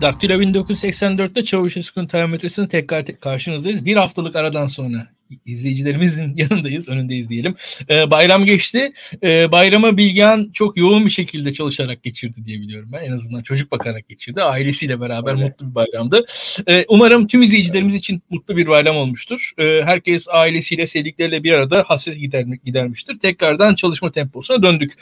Daktilo 1984'te Çavuşesku'nun termometresini tekrar te- karşınızdayız. Bir haftalık aradan sonra izleyicilerimizin yanındayız, önündeyiz diyelim. Ee, bayram geçti. Ee, bayramı Bilgehan çok yoğun bir şekilde çalışarak geçirdi diye biliyorum ben. En azından çocuk bakarak geçirdi. Ailesiyle beraber Öyle. mutlu bir bayramdı. Ee, umarım tüm izleyicilerimiz için mutlu bir bayram olmuştur. Ee, herkes ailesiyle, sevdikleriyle bir arada hasret gidermek, gidermiştir. Tekrardan çalışma temposuna döndük.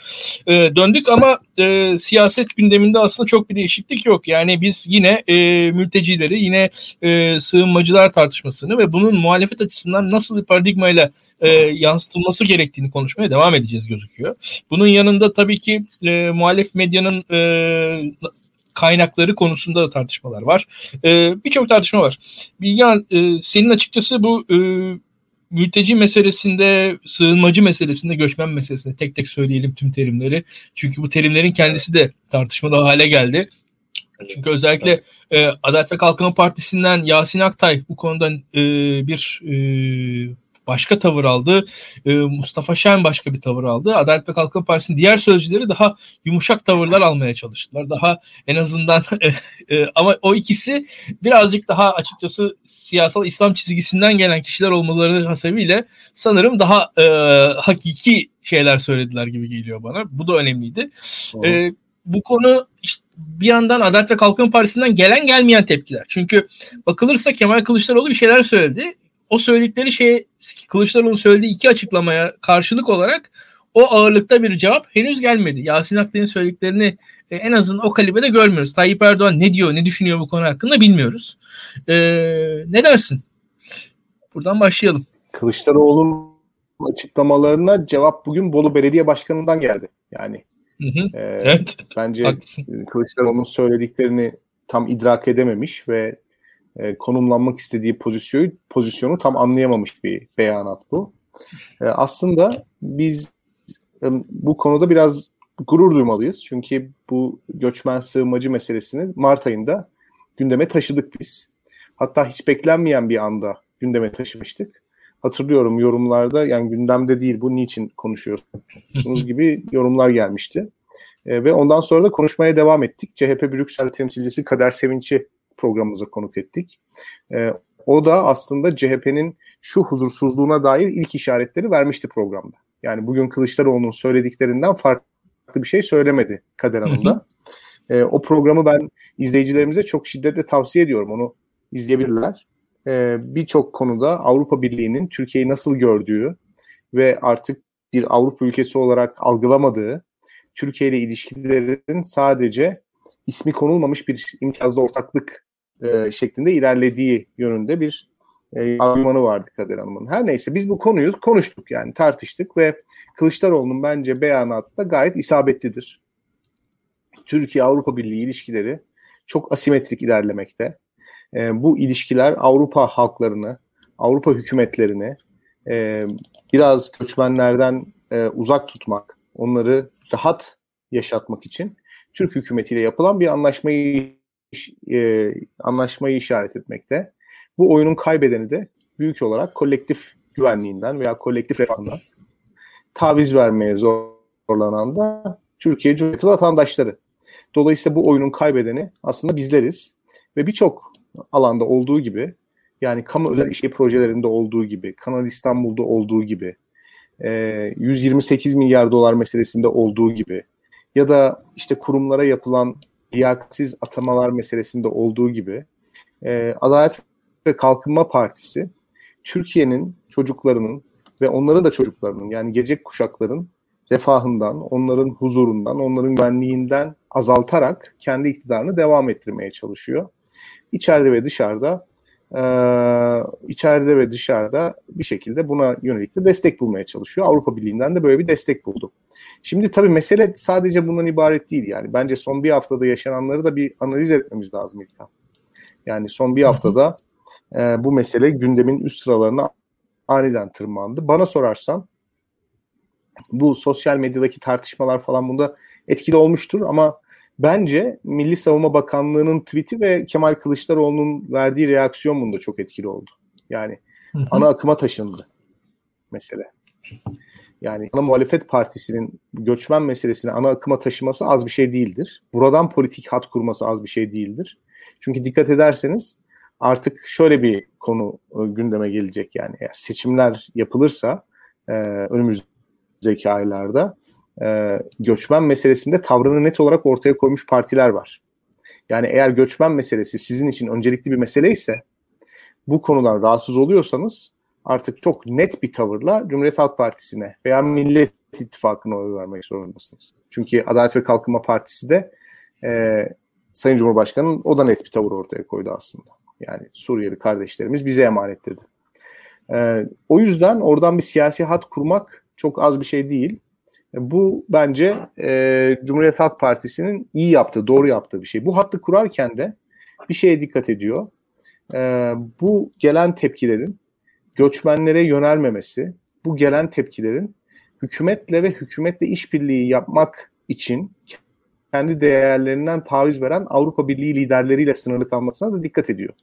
Ee, döndük ama e, siyaset gündeminde aslında çok bir değişiklik yok. Yani biz yine e, mültecileri, yine e, sığınmacılar tartışmasını ve bunun muhalefet açısından nasıl bir paradigmayla e, yansıtılması gerektiğini konuşmaya devam edeceğiz gözüküyor. Bunun yanında tabii ki e, muhalef medyanın e, kaynakları konusunda da tartışmalar var. E, Birçok tartışma var. Bilgehan e, senin açıkçası bu e, mülteci meselesinde, sığınmacı meselesinde, göçmen meselesinde tek tek söyleyelim tüm terimleri. Çünkü bu terimlerin kendisi de tartışmalı hale geldi. Çünkü özellikle e, Adalet ve Kalkınma Partisi'nden Yasin Aktay bu konuda e, bir e, başka tavır aldı. E, Mustafa Şen başka bir tavır aldı. Adalet ve Kalkınma Partisi'nin diğer sözcüleri daha yumuşak tavırlar almaya çalıştılar. Daha en azından e, e, ama o ikisi birazcık daha açıkçası siyasal İslam çizgisinden gelen kişiler olmaları hasebiyle sanırım daha e, hakiki şeyler söylediler gibi geliyor bana. Bu da önemliydi. E, bu konu işte bir yandan Adalet ve Kalkınma Partisi'nden gelen gelmeyen tepkiler. Çünkü bakılırsa Kemal Kılıçdaroğlu bir şeyler söyledi. O söyledikleri şey Kılıçdaroğlu'nun söylediği iki açıklamaya karşılık olarak o ağırlıkta bir cevap henüz gelmedi. Yasin Aktay'ın söylediklerini e, en azından o kalibrede görmüyoruz. Tayyip Erdoğan ne diyor, ne düşünüyor bu konu hakkında bilmiyoruz. Ee, ne dersin? Buradan başlayalım. Kılıçdaroğlu'nun açıklamalarına cevap bugün Bolu Belediye Başkanı'ndan geldi. Yani Hı hı. Ee, evet. Bence Haklısın. Kılıçdaroğlu'nun söylediklerini tam idrak edememiş ve e, konumlanmak istediği pozisyonu pozisyonu tam anlayamamış bir beyanat bu. E, aslında biz e, bu konuda biraz gurur duymalıyız. Çünkü bu göçmen sığınmacı meselesini Mart ayında gündeme taşıdık biz. Hatta hiç beklenmeyen bir anda gündeme taşımıştık hatırlıyorum yorumlarda yani gündemde değil bu niçin konuşuyorsunuz gibi yorumlar gelmişti. E, ve ondan sonra da konuşmaya devam ettik. CHP Brüksel temsilcisi Kader Sevinç'i programımıza konuk ettik. E, o da aslında CHP'nin şu huzursuzluğuna dair ilk işaretleri vermişti programda. Yani bugün Kılıçdaroğlu'nun söylediklerinden farklı bir şey söylemedi Kader Hanım da. E, o programı ben izleyicilerimize çok şiddetle tavsiye ediyorum. Onu izleyebilirler e, birçok konuda Avrupa Birliği'nin Türkiye'yi nasıl gördüğü ve artık bir Avrupa ülkesi olarak algılamadığı, Türkiye ile ilişkilerin sadece ismi konulmamış bir imtiyazlı ortaklık e, şeklinde ilerlediği yönünde bir e, argümanı vardı Kadir Hanım'ın. Her neyse biz bu konuyu konuştuk yani tartıştık ve Kılıçdaroğlu'nun bence beyanatı da gayet isabetlidir. Türkiye-Avrupa Birliği ilişkileri çok asimetrik ilerlemekte e, bu ilişkiler Avrupa halklarını, Avrupa hükümetlerini e, biraz göçmenlerden e, uzak tutmak, onları rahat yaşatmak için Türk hükümetiyle yapılan bir anlaşmayı e, anlaşmayı işaret etmekte. Bu oyunun kaybedeni de büyük olarak kolektif güvenliğinden veya kolektif refahından taviz vermeye zorlanan da Türkiye Cumhuriyeti vatandaşları. Dolayısıyla bu oyunun kaybedeni aslında bizleriz ve birçok alanda olduğu gibi yani kamu özel işe projelerinde olduğu gibi, Kanal İstanbul'da olduğu gibi, 128 milyar dolar meselesinde olduğu gibi ya da işte kurumlara yapılan liyakatsiz atamalar meselesinde olduğu gibi Adalet ve Kalkınma Partisi Türkiye'nin çocuklarının ve onların da çocuklarının yani gelecek kuşakların refahından, onların huzurundan, onların güvenliğinden azaltarak kendi iktidarını devam ettirmeye çalışıyor içeride ve dışarıda e, içeride ve dışarıda bir şekilde buna yönelik de destek bulmaya çalışıyor. Avrupa Birliği'nden de böyle bir destek buldu. Şimdi tabii mesele sadece bundan ibaret değil yani. Bence son bir haftada yaşananları da bir analiz etmemiz lazım İlkan. Yani son bir haftada e, bu mesele gündemin üst sıralarına aniden tırmandı. Bana sorarsan bu sosyal medyadaki tartışmalar falan bunda etkili olmuştur ama Bence Milli Savunma Bakanlığı'nın tweet'i ve Kemal Kılıçdaroğlu'nun verdiği reaksiyon bunda çok etkili oldu. Yani hı hı. ana akıma taşındı mesele. Yani ana muhalefet partisinin göçmen meselesini ana akıma taşıması az bir şey değildir. Buradan politik hat kurması az bir şey değildir. Çünkü dikkat ederseniz artık şöyle bir konu e, gündeme gelecek yani eğer seçimler yapılırsa e, önümüzdeki aylarda e, göçmen meselesinde tavrını net olarak ortaya koymuş partiler var. Yani eğer göçmen meselesi sizin için öncelikli bir mesele ise bu konudan rahatsız oluyorsanız artık çok net bir tavırla Cumhuriyet Halk Partisi'ne veya Millet İttifakı'na oy vermek zorundasınız. Çünkü Adalet ve Kalkınma Partisi de e, Sayın Cumhurbaşkanı'nın o da net bir tavır ortaya koydu aslında. Yani Suriyeli kardeşlerimiz bize emanet dedi. E, o yüzden oradan bir siyasi hat kurmak çok az bir şey değil. E, bu bence e, Cumhuriyet Halk Partisi'nin iyi yaptığı, doğru yaptığı bir şey. Bu hattı kurarken de bir şeye dikkat ediyor. E, bu gelen tepkilerin göçmenlere yönelmemesi, bu gelen tepkilerin hükümetle ve hükümetle işbirliği yapmak için kendi değerlerinden taviz veren Avrupa Birliği liderleriyle sınırlı kalmasına da dikkat ediyor.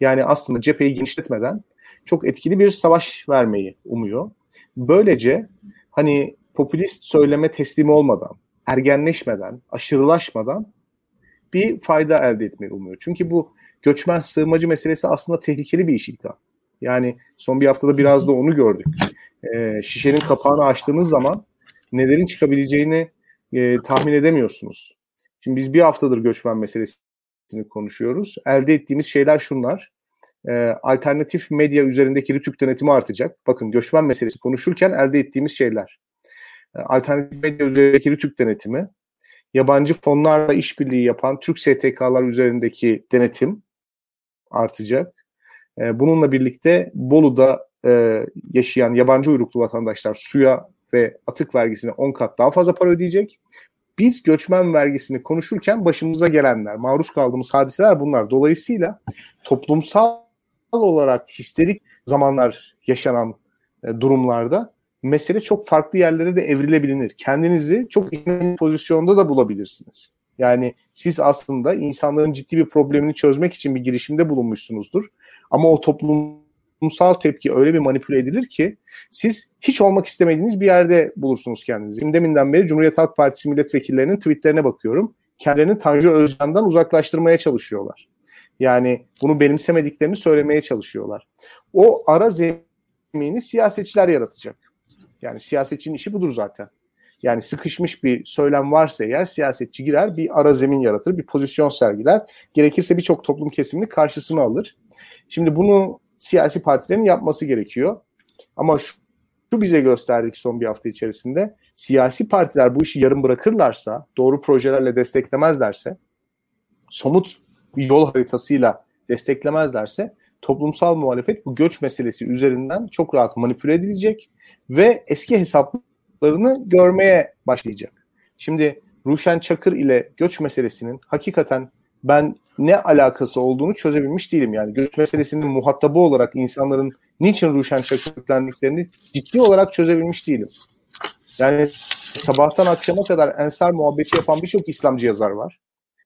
Yani aslında cepheyi genişletmeden çok etkili bir savaş vermeyi umuyor. Böylece hani popülist söyleme teslim olmadan, ergenleşmeden, aşırılaşmadan bir fayda elde etmeyi umuyor. Çünkü bu göçmen sığınmacı meselesi aslında tehlikeli bir iş İlkan. Yani son bir haftada biraz da onu gördük. E, şişenin kapağını açtığınız zaman nelerin çıkabileceğini e, tahmin edemiyorsunuz. Şimdi biz bir haftadır göçmen meselesini konuşuyoruz. Elde ettiğimiz şeyler şunlar. E, alternatif medya üzerindeki rütük denetimi artacak. Bakın göçmen meselesi konuşurken elde ettiğimiz şeyler. E, alternatif medya üzerindeki rütük denetimi, yabancı fonlarla işbirliği yapan Türk STK'lar üzerindeki denetim artacak. E, bununla birlikte Bolu'da e, yaşayan yabancı uyruklu vatandaşlar suya ve atık vergisine 10 kat daha fazla para ödeyecek. Biz göçmen vergisini konuşurken başımıza gelenler, maruz kaldığımız hadiseler bunlar. Dolayısıyla toplumsal olarak histerik zamanlar yaşanan durumlarda mesele çok farklı yerlere de evrilebilir. Kendinizi çok iyi pozisyonda da bulabilirsiniz. Yani siz aslında insanların ciddi bir problemini çözmek için bir girişimde bulunmuşsunuzdur. Ama o toplumsal tepki öyle bir manipüle edilir ki siz hiç olmak istemediğiniz bir yerde bulursunuz kendinizi. Deminden beri Cumhuriyet Halk Partisi milletvekillerinin tweetlerine bakıyorum. Kendilerini Tanju Özcan'dan uzaklaştırmaya çalışıyorlar. Yani bunu benimsemediklerini söylemeye çalışıyorlar. O ara zemini siyasetçiler yaratacak. Yani siyasetçinin işi budur zaten. Yani sıkışmış bir söylem varsa eğer siyasetçi girer bir ara zemin yaratır, bir pozisyon sergiler. Gerekirse birçok toplum kesimini karşısına alır. Şimdi bunu siyasi partilerin yapması gerekiyor. Ama şu, şu bize gösterdik son bir hafta içerisinde. Siyasi partiler bu işi yarım bırakırlarsa, doğru projelerle desteklemezlerse, somut bir yol haritasıyla desteklemezlerse toplumsal muhalefet bu göç meselesi üzerinden çok rahat manipüle edilecek ve eski hesaplarını görmeye başlayacak. Şimdi Ruşen Çakır ile göç meselesinin hakikaten ben ne alakası olduğunu çözebilmiş değilim. Yani göç meselesinin muhatabı olarak insanların niçin Ruşen Çakır'lendiklerini ciddi olarak çözebilmiş değilim. Yani sabahtan akşama kadar ensar muhabbeti yapan birçok İslamcı yazar var.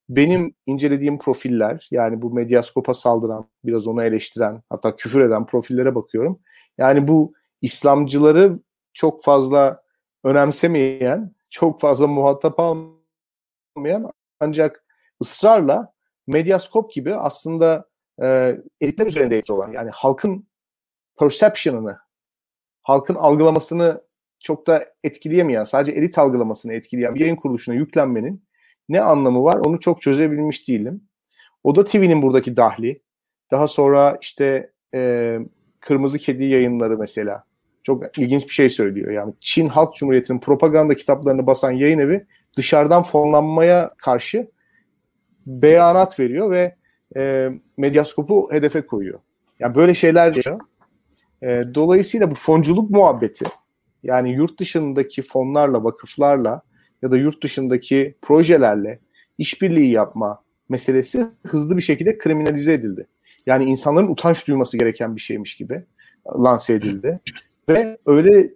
Benim incelediğim profiller yani bu medyaskopa saldıran, biraz onu eleştiren, hatta küfür eden profillere bakıyorum. Yani bu İslamcıları çok fazla önemsemeyen, çok fazla muhatap almayan ancak ısrarla medyaskop gibi aslında e, elitler üzerinde etkili olan yani halkın perception'ını, halkın algılamasını çok da etkileyemeyen, sadece elit algılamasını etkileyen bir yayın kuruluşuna yüklenmenin ne anlamı var onu çok çözebilmiş değilim. O da TV'nin buradaki dahli. Daha sonra işte e, Kırmızı Kedi yayınları mesela. Çok ilginç bir şey söylüyor. Yani Çin Halk Cumhuriyeti'nin propaganda kitaplarını basan yayın evi dışarıdan fonlanmaya karşı beyanat veriyor ve e, medyaskopu hedefe koyuyor. Yani böyle şeyler yaşıyor. E, dolayısıyla bu fonculuk muhabbeti yani yurt dışındaki fonlarla, vakıflarla ya da yurt dışındaki projelerle işbirliği yapma meselesi hızlı bir şekilde kriminalize edildi. Yani insanların utanç duyması gereken bir şeymiş gibi lanse edildi. Ve öyle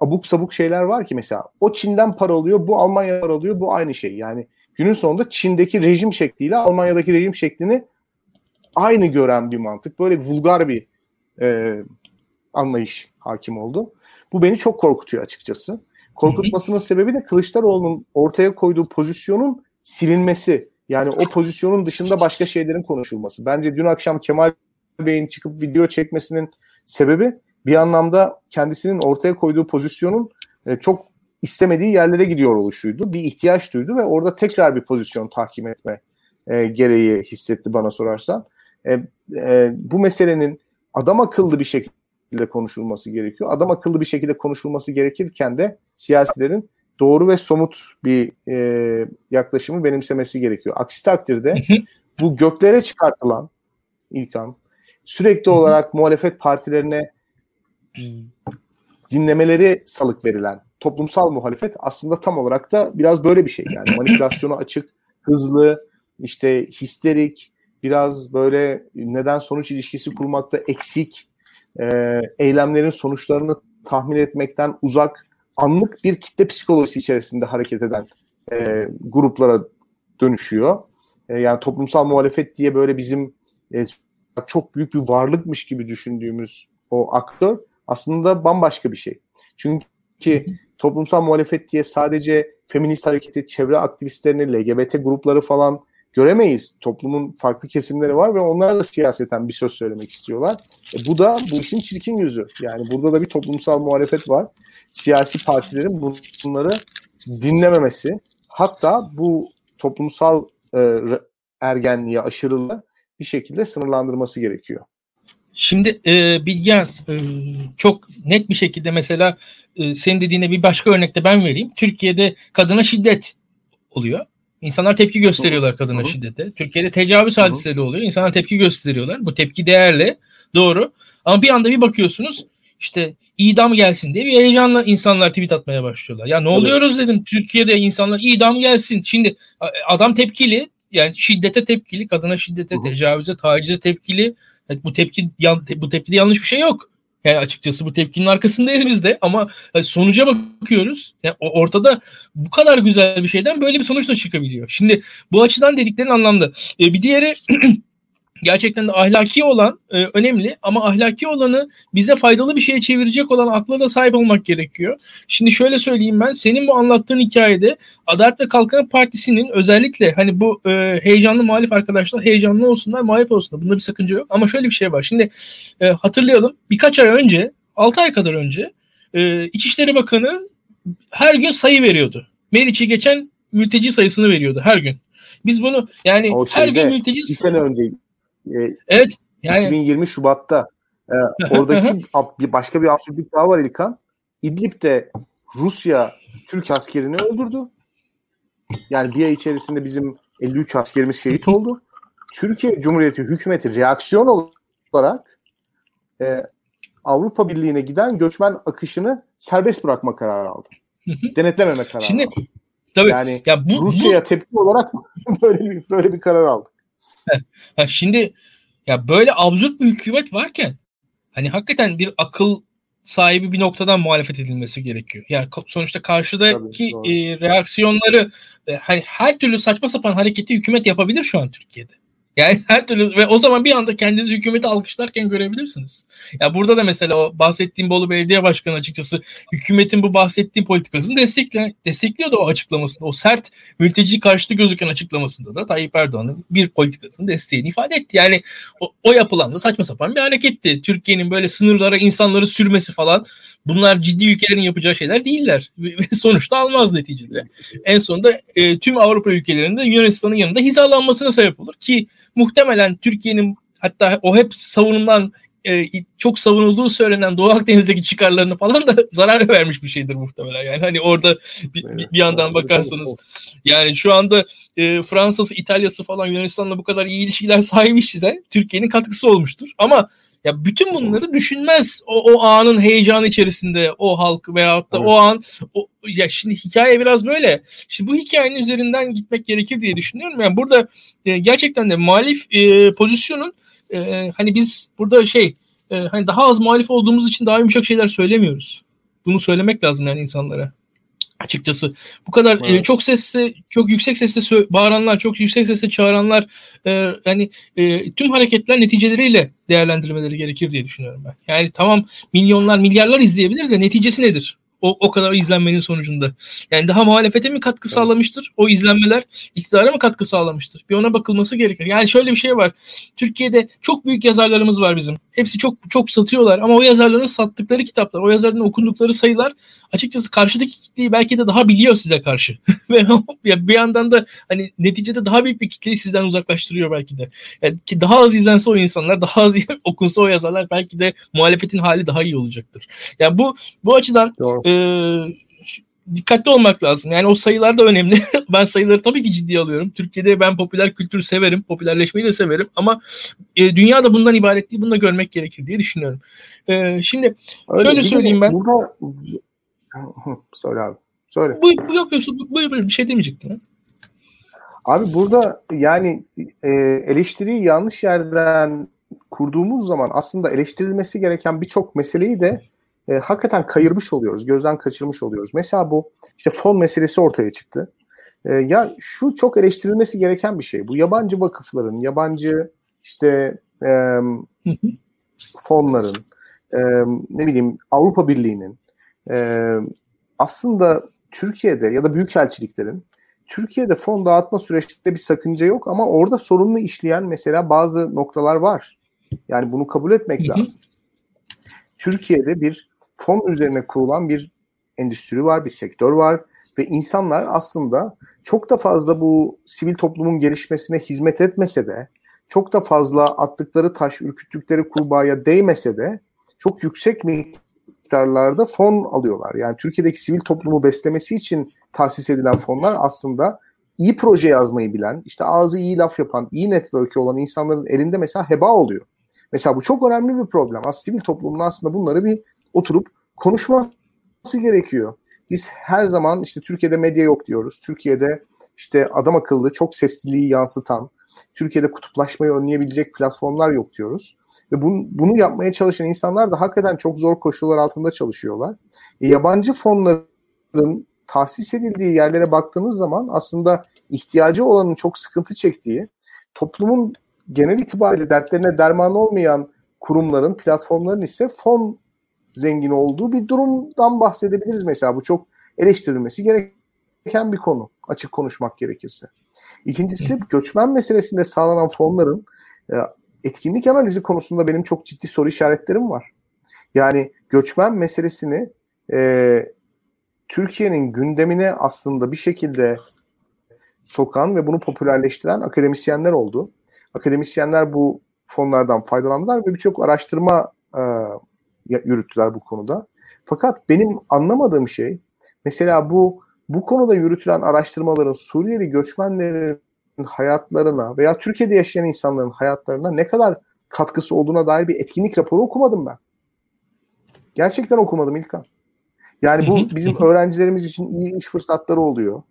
abuk sabuk şeyler var ki mesela o Çin'den para alıyor, bu Almanya para alıyor, bu aynı şey. Yani günün sonunda Çin'deki rejim şekliyle Almanya'daki rejim şeklini aynı gören bir mantık. Böyle vulgar bir e, anlayış hakim oldu. Bu beni çok korkutuyor açıkçası. Korkutmasının sebebi de Kılıçdaroğlu'nun ortaya koyduğu pozisyonun silinmesi. Yani o pozisyonun dışında başka şeylerin konuşulması. Bence dün akşam Kemal Bey'in çıkıp video çekmesinin sebebi bir anlamda kendisinin ortaya koyduğu pozisyonun e, çok istemediği yerlere gidiyor oluşuydu. Bir ihtiyaç duydu ve orada tekrar bir pozisyon tahkim etme e, gereği hissetti bana sorarsan. E, e, bu meselenin adam akıllı bir şekilde konuşulması gerekiyor. Adam akıllı bir şekilde konuşulması gerekirken de siyasilerin doğru ve somut bir e, yaklaşımı benimsemesi gerekiyor. Aksi takdirde bu göklere çıkartılan İlkan sürekli olarak muhalefet partilerine dinlemeleri salık verilen toplumsal muhalefet aslında tam olarak da biraz böyle bir şey. Yani manipülasyona açık, hızlı, işte histerik, biraz böyle neden sonuç ilişkisi kurmakta eksik, e, eylemlerin sonuçlarını tahmin etmekten uzak, anlık bir kitle psikolojisi içerisinde hareket eden e, gruplara dönüşüyor. E, yani toplumsal muhalefet diye böyle bizim e, çok büyük bir varlıkmış gibi düşündüğümüz o aktör aslında bambaşka bir şey. Çünkü toplumsal muhalefet diye sadece feminist hareketi, çevre aktivistlerini, LGBT grupları falan göremeyiz. Toplumun farklı kesimleri var ve onlar da siyaseten bir söz söylemek istiyorlar. E bu da bu işin çirkin yüzü. Yani burada da bir toplumsal muhalefet var. Siyasi partilerin bunları dinlememesi, hatta bu toplumsal e, ergenliğe, aşırılığı bir şekilde sınırlandırması gerekiyor. Şimdi e, Bilgehan e, çok net bir şekilde mesela e, senin dediğine bir başka örnekte ben vereyim. Türkiye'de kadına şiddet oluyor. İnsanlar tepki gösteriyorlar kadına Hı-hı. şiddete. Türkiye'de tecavüz Hı-hı. hadiseleri oluyor. İnsanlar tepki gösteriyorlar. Bu tepki değerli. Doğru. Ama bir anda bir bakıyorsunuz işte idam gelsin diye bir heyecanla insanlar tweet atmaya başlıyorlar. Ya ne oluyoruz dedim. Türkiye'de insanlar idam gelsin. Şimdi adam tepkili. Yani şiddete tepkili. Kadına şiddete, Hı-hı. tecavüze, tacize tepkili. Bu tepki bu tepkide yanlış bir şey yok. Yani açıkçası bu tepkinin arkasındayız biz de ama sonuca bakıyoruz. Yani ortada bu kadar güzel bir şeyden böyle bir sonuç da çıkabiliyor. Şimdi bu açıdan dediklerin anlamda. E, bir diğeri gerçekten de ahlaki olan e, önemli ama ahlaki olanı bize faydalı bir şeye çevirecek olan akla da sahip olmak gerekiyor. Şimdi şöyle söyleyeyim ben senin bu anlattığın hikayede Adalet ve Kalkınma Partisi'nin özellikle hani bu e, heyecanlı muhalif arkadaşlar heyecanlı olsunlar muhalif olsunlar bunda bir sakınca yok ama şöyle bir şey var. Şimdi e, hatırlayalım birkaç ay önce 6 ay kadar önce e, İçişleri Bakanı her gün sayı veriyordu. Meriç'i geçen mülteci sayısını veriyordu her gün. Biz bunu yani o her gün mülteci... Bir sene önce e, evet. Yani 2020 Şubat'ta e, oradaki bir başka bir absürtlük daha var İlkan. İdlib'de Rusya Türk askerini öldürdü. Yani bir ay içerisinde bizim 53 askerimiz şehit oldu. Türkiye Cumhuriyeti hükümeti reaksiyon olarak e, Avrupa Birliği'ne giden göçmen akışını serbest bırakma kararı aldı. Denetlememe kararı Şimdi, aldı. Tabii, yani ya bu, Rusya'ya bu... tepki olarak böyle bir böyle bir karar aldı. Ha, şimdi ya böyle absürt bir hükümet varken hani hakikaten bir akıl sahibi bir noktadan muhalefet edilmesi gerekiyor. Yani sonuçta karşıdaki Tabii, e, reaksiyonları e, hani her türlü saçma sapan hareketi hükümet yapabilir şu an Türkiye'de. Yani her türlü ve o zaman bir anda kendinizi hükümeti alkışlarken görebilirsiniz. Ya burada da mesela o bahsettiğim Bolu Belediye Başkanı açıkçası hükümetin bu bahsettiğim politikasını destekle, destekliyordu o açıklamasında. O sert mülteci karşıtı gözüken açıklamasında da Tayyip Erdoğan'ın bir politikasının desteğini ifade etti. Yani o, o yapılan da saçma sapan bir hareketti. Türkiye'nin böyle sınırlara insanları sürmesi falan bunlar ciddi ülkelerin yapacağı şeyler değiller. Ve sonuçta almaz neticede. En sonunda e, tüm Avrupa ülkelerinde Yunanistan'ın yanında hizalanmasına sebep olur ki muhtemelen Türkiye'nin hatta o hep savunulan e, çok savunulduğu söylenen Doğu Akdeniz'deki çıkarlarını falan da zarar vermiş bir şeydir muhtemelen. Yani hani orada bir, evet, bir yandan bakarsanız yani şu anda e, Fransa'sı, İtalya'sı falan Yunanistan'la bu kadar iyi ilişkiler sahipmiş size Türkiye'nin katkısı olmuştur. Ama ya bütün bunları düşünmez o, o anın heyecanı içerisinde o halk veyahut da evet. o an o, ya şimdi hikaye biraz böyle. Şimdi bu hikayenin üzerinden gitmek gerekir diye düşünüyorum. Yani burada e, gerçekten de muhalif e, pozisyonun e, hani biz burada şey e, hani daha az muhalif olduğumuz için daha yumuşak şeyler söylemiyoruz. Bunu söylemek lazım yani insanlara açıkçası. Bu kadar e, evet. e, çok sesle, çok yüksek sesle bağıranlar, çok yüksek sesle çağıranlar e, yani e, tüm hareketler neticeleriyle değerlendirilmeleri gerekir diye düşünüyorum ben. Yani tamam milyonlar, milyarlar izleyebilir de neticesi nedir? O, o kadar izlenmenin sonucunda. Yani daha muhalefete mi katkı evet. sağlamıştır? O izlenmeler iktidara mı katkı sağlamıştır? Bir ona bakılması gerekir. Yani şöyle bir şey var. Türkiye'de çok büyük yazarlarımız var bizim. Hepsi çok çok satıyorlar ama o yazarların sattıkları kitaplar, o yazarların okundukları sayılar açıkçası karşıdaki kitleyi belki de daha biliyor size karşı. Ve bir yandan da hani neticede daha büyük bir kitleyi sizden uzaklaştırıyor belki de. Yani ki daha az izlense o insanlar, daha az okunsa o yazarlar belki de muhalefetin hali daha iyi olacaktır. Yani bu bu açıdan e, dikkatli olmak lazım. Yani o sayılar da önemli. ben sayıları tabii ki ciddiye alıyorum. Türkiye'de ben popüler kültürü severim. Popülerleşmeyi de severim. Ama e, dünya da bundan ibaret değil. Bunu da görmek gerekir diye düşünüyorum. E, şimdi Öyle, şöyle söyleyeyim ben. Burada... Söyle abi. Söyle. Bu, bu yok yok. Bu, bu, bir şey demeyecektim. Abi burada yani e, eleştiriyi yanlış yerden kurduğumuz zaman aslında eleştirilmesi gereken birçok meseleyi de e, hakikaten kayırmış oluyoruz, gözden kaçırmış oluyoruz. Mesela bu işte fon meselesi ortaya çıktı. E, ya şu çok eleştirilmesi gereken bir şey. Bu yabancı vakıfların, yabancı işte e, fonların, e, ne bileyim Avrupa Birliği'nin e, aslında Türkiye'de ya da büyükelçiliklerin Türkiye'de fon dağıtma süreçte bir sakınca yok ama orada sorunlu işleyen mesela bazı noktalar var. Yani bunu kabul etmek lazım. Türkiye'de bir fon üzerine kurulan bir endüstri var, bir sektör var ve insanlar aslında çok da fazla bu sivil toplumun gelişmesine hizmet etmese de çok da fazla attıkları taş, ürküttükleri kurbağaya değmese de çok yüksek miktarlarda fon alıyorlar. Yani Türkiye'deki sivil toplumu beslemesi için tahsis edilen fonlar aslında iyi proje yazmayı bilen, işte ağzı iyi laf yapan, iyi network'ü olan insanların elinde mesela heba oluyor. Mesela bu çok önemli bir problem. Aslında sivil toplumun aslında bunları bir oturup konuşması gerekiyor. Biz her zaman işte Türkiye'de medya yok diyoruz. Türkiye'de işte adam akıllı çok sesliliği yansıtan, Türkiye'de kutuplaşmayı önleyebilecek platformlar yok diyoruz. Ve bunu, bunu yapmaya çalışan insanlar da hakikaten çok zor koşullar altında çalışıyorlar. E, yabancı fonların tahsis edildiği yerlere baktığınız zaman aslında ihtiyacı olanın çok sıkıntı çektiği, toplumun genel itibariyle dertlerine derman olmayan kurumların, platformların ise fon zengin olduğu bir durumdan bahsedebiliriz mesela. Bu çok eleştirilmesi gereken bir konu açık konuşmak gerekirse. İkincisi göçmen meselesinde sağlanan fonların e, etkinlik analizi konusunda benim çok ciddi soru işaretlerim var. Yani göçmen meselesini e, Türkiye'nin gündemine aslında bir şekilde sokan ve bunu popülerleştiren akademisyenler oldu. Akademisyenler bu fonlardan faydalandılar ve birçok araştırma e, yürüttüler bu konuda. Fakat benim anlamadığım şey mesela bu bu konuda yürütülen araştırmaların Suriyeli göçmenlerin hayatlarına veya Türkiye'de yaşayan insanların hayatlarına ne kadar katkısı olduğuna dair bir etkinlik raporu okumadım ben. Gerçekten okumadım İlkan. Yani bu bizim öğrencilerimiz için iyi iş fırsatları oluyor.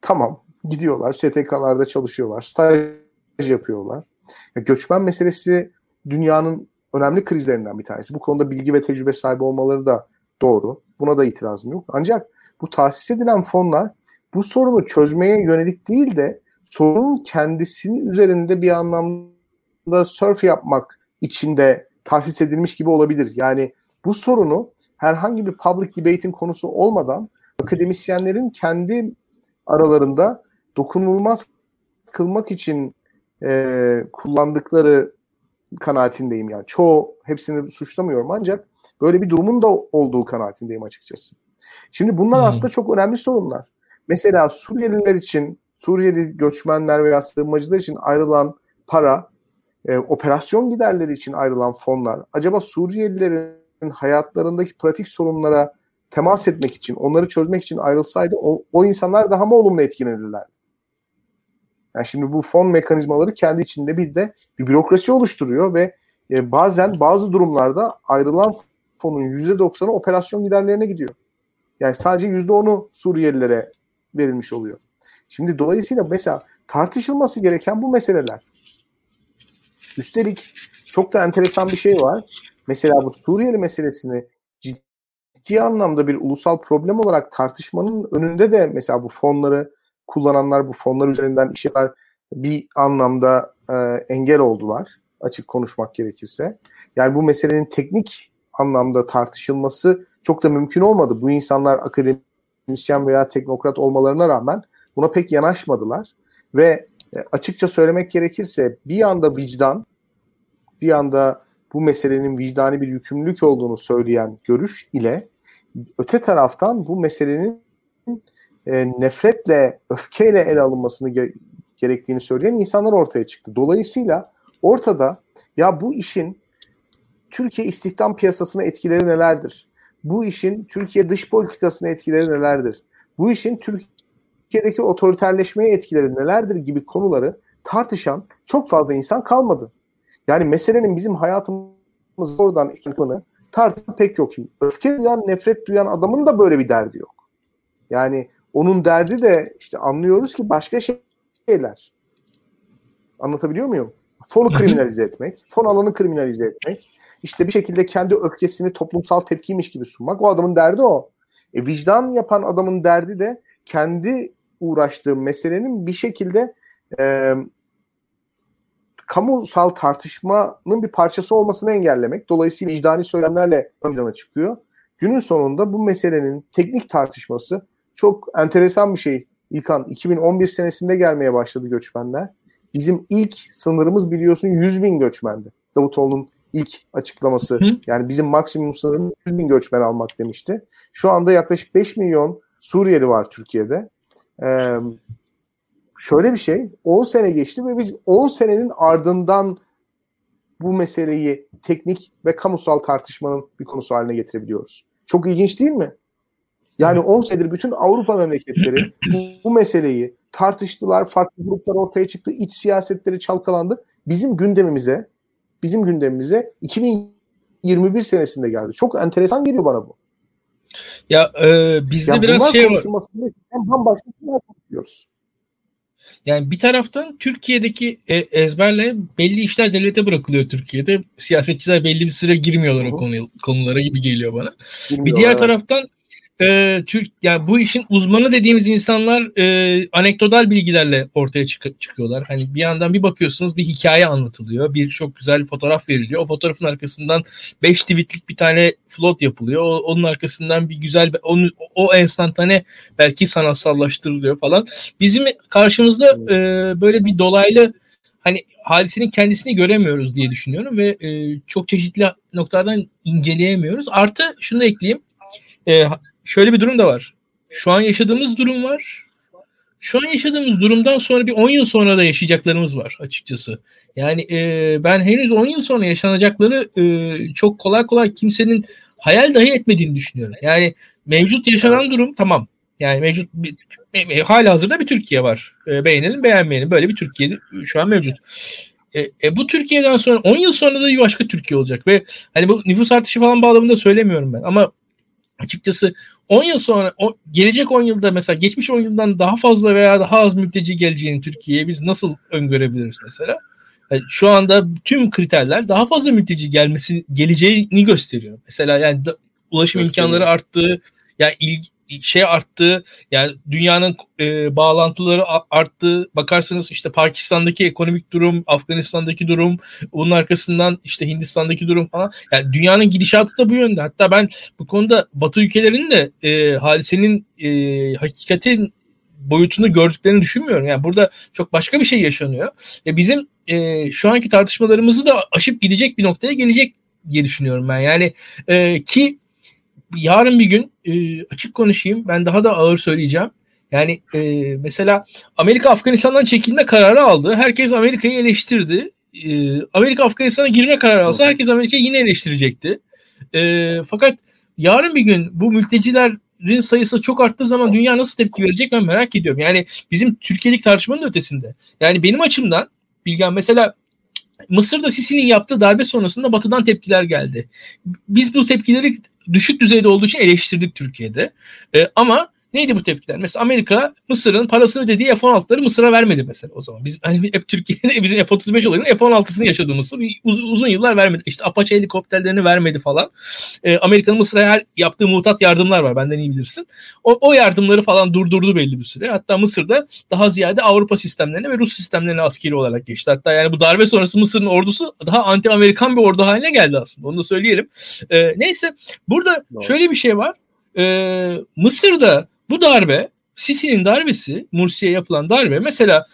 Tamam gidiyorlar STK'larda çalışıyorlar, staj yapıyorlar. Ya göçmen meselesi dünyanın önemli krizlerinden bir tanesi. Bu konuda bilgi ve tecrübe sahibi olmaları da doğru. Buna da itirazım yok. Ancak bu tahsis edilen fonlar bu sorunu çözmeye yönelik değil de sorunun kendisinin üzerinde bir anlamda surf yapmak için de tahsis edilmiş gibi olabilir. Yani bu sorunu herhangi bir public debate'in konusu olmadan akademisyenlerin kendi aralarında dokunulmaz kılmak için e, kullandıkları kanaatindeyim yani. Çoğu hepsini suçlamıyorum ancak böyle bir durumun da olduğu kanaatindeyim açıkçası. Şimdi bunlar hmm. aslında çok önemli sorunlar. Mesela Suriyeliler için, Suriyeli göçmenler veya sığınmacılar için ayrılan para, e, operasyon giderleri için ayrılan fonlar, acaba Suriyelilerin hayatlarındaki pratik sorunlara temas etmek için, onları çözmek için ayrılsaydı o, o insanlar daha mı olumlu etkilenirlerdi? Yani şimdi bu fon mekanizmaları kendi içinde bir de bir bürokrasi oluşturuyor ve e, bazen bazı durumlarda ayrılan fonun %90'ı operasyon giderlerine gidiyor. Yani sadece %10'u Suriyelilere verilmiş oluyor. Şimdi dolayısıyla mesela tartışılması gereken bu meseleler. Üstelik çok da enteresan bir şey var. Mesela bu Suriyeli meselesini ciddi anlamda bir ulusal problem olarak tartışmanın önünde de mesela bu fonları kullananlar bu fonlar üzerinden işler bir anlamda e, engel oldular açık konuşmak gerekirse. Yani bu meselenin teknik anlamda tartışılması çok da mümkün olmadı. Bu insanlar akademisyen veya teknokrat olmalarına rağmen buna pek yanaşmadılar ve e, açıkça söylemek gerekirse bir yanda vicdan, bir yanda bu meselenin vicdani bir yükümlülük olduğunu söyleyen görüş ile öte taraftan bu meselenin e, nefretle, öfkeyle ele alınmasını ge- gerektiğini söyleyen insanlar ortaya çıktı. Dolayısıyla ortada ya bu işin Türkiye istihdam piyasasına etkileri nelerdir? Bu işin Türkiye dış politikasına etkileri nelerdir? Bu işin Türkiye'deki otoriterleşmeye etkileri nelerdir gibi konuları tartışan çok fazla insan kalmadı. Yani meselenin bizim hayatımız oradan etkilediğini tartışan pek yok. Şimdi öfke duyan, nefret duyan adamın da böyle bir derdi yok. Yani onun derdi de işte anlıyoruz ki başka şeyler. Anlatabiliyor muyum? Fonu kriminalize etmek, fon alanı kriminalize etmek, işte bir şekilde kendi öfkesini toplumsal tepkiymiş gibi sunmak. O adamın derdi o. E, vicdan yapan adamın derdi de kendi uğraştığı meselenin bir şekilde e, kamusal tartışmanın bir parçası olmasını engellemek. Dolayısıyla vicdani söylemlerle ön plana çıkıyor. Günün sonunda bu meselenin teknik tartışması çok enteresan bir şey. İlkan 2011 senesinde gelmeye başladı göçmenler. Bizim ilk sınırımız biliyorsun 100 bin göçmendi. Davutoğlu'nun ilk açıklaması. Hı? Yani bizim maksimum sınırımız 100 bin göçmen almak demişti. Şu anda yaklaşık 5 milyon Suriyeli var Türkiye'de. Ee, şöyle bir şey 10 sene geçti ve biz 10 senenin ardından bu meseleyi teknik ve kamusal tartışmanın bir konusu haline getirebiliyoruz. Çok ilginç değil mi? Yani 10 senedir bütün Avrupa memleketleri bu, meseleyi tartıştılar, farklı gruplar ortaya çıktı, iç siyasetleri çalkalandı. Bizim gündemimize, bizim gündemimize 2021 senesinde geldi. Çok enteresan geliyor bana bu. Ya e, bizde yani biraz şey var. Bambaşka şeyler konuşuyoruz. Yani bir taraftan Türkiye'deki e, ezberle belli işler devlete bırakılıyor Türkiye'de. Siyasetçiler belli bir süre girmiyorlar Hı-hı. o konu, konulara gibi geliyor bana. Girmiyor, bir diğer evet. taraftan e, Türk yani bu işin uzmanı dediğimiz insanlar e, anekdotal bilgilerle ortaya çık- çıkıyorlar. Hani bir yandan bir bakıyorsunuz bir hikaye anlatılıyor. Bir çok güzel bir fotoğraf veriliyor. O fotoğrafın arkasından 5 tweetlik bir tane float yapılıyor. O, onun arkasından bir güzel onu, o enstantane belki sanatsallaştırılıyor falan. Bizim karşımızda e, böyle bir dolaylı hani hadisenin kendisini göremiyoruz diye düşünüyorum ve e, çok çeşitli noktalardan inceleyemiyoruz. Artı şunu ekleyeyim. E, şöyle bir durum da var. Şu an yaşadığımız durum var. Şu an yaşadığımız durumdan sonra bir 10 yıl sonra da yaşayacaklarımız var açıkçası. Yani e, ben henüz 10 yıl sonra yaşanacakları e, çok kolay kolay kimsenin hayal dahi etmediğini düşünüyorum. Yani mevcut yaşanan durum tamam. Yani mevcut bir, e, hala hazırda bir Türkiye var. E, beğenelim beğenmeyelim. Böyle bir Türkiye şu an mevcut. E, e, bu Türkiye'den sonra 10 yıl sonra da bir başka Türkiye olacak ve hani bu nüfus artışı falan bağlamında söylemiyorum ben ama açıkçası 10 yıl sonra o, gelecek 10 yılda mesela geçmiş 10 yıldan daha fazla veya daha az mülteci geleceğini Türkiye'ye biz nasıl öngörebiliriz mesela? Yani şu anda tüm kriterler daha fazla mülteci gelmesi geleceğini gösteriyor. Mesela yani ulaşım Gösteriyor. imkanları arttığı yani ilgi, şey arttı. Yani dünyanın e, bağlantıları arttı. Bakarsanız işte Pakistan'daki ekonomik durum, Afganistan'daki durum, bunun arkasından işte Hindistan'daki durum falan. Yani dünyanın gidişatı da bu yönde. Hatta ben bu konuda Batı ülkelerinin de e, hadisenin e, hakikatin boyutunu gördüklerini düşünmüyorum. Yani burada çok başka bir şey yaşanıyor. E, bizim e, şu anki tartışmalarımızı da aşıp gidecek bir noktaya gelecek diye düşünüyorum ben. Yani e, ki yarın bir gün e, açık konuşayım ben daha da ağır söyleyeceğim. Yani e, mesela Amerika Afganistan'dan çekilme kararı aldı. Herkes Amerika'yı eleştirdi. E, Amerika Afganistan'a girme kararı alsa herkes Amerika'yı yine eleştirecekti. E, fakat yarın bir gün bu mültecilerin sayısı çok arttığı zaman dünya nasıl tepki verecek ben merak ediyorum. Yani bizim Türkiye'lik tartışmanın ötesinde. Yani benim açımdan Bilgen mesela Mısır'da Sisi'nin yaptığı darbe sonrasında batıdan tepkiler geldi. Biz bu tepkileri düşük düzeyde olduğu için eleştirdik Türkiye'de. E, ama Neydi bu tepkiler? Mesela Amerika Mısır'ın parasını ödediği F-16'ları Mısır'a vermedi mesela o zaman. Biz hani hep Türkiye'de bizim F-35 olayının F-16'sını yaşadığımız uz, uzun yıllar vermedi. İşte Apache helikopterlerini vermedi falan. Ee, Amerika'nın Mısır'a her yaptığı muhtat yardımlar var. Benden iyi bilirsin. O, o yardımları falan durdurdu belli bir süre. Hatta Mısır'da daha ziyade Avrupa sistemlerine ve Rus sistemlerine askeri olarak geçti. Hatta yani bu darbe sonrası Mısır'ın ordusu daha anti-Amerikan bir ordu haline geldi aslında. Onu da söyleyelim. Ee, neyse burada Doğru. şöyle bir şey var. Ee, Mısır'da bu darbe Sisi'nin darbesi, Mursi'ye yapılan darbe mesela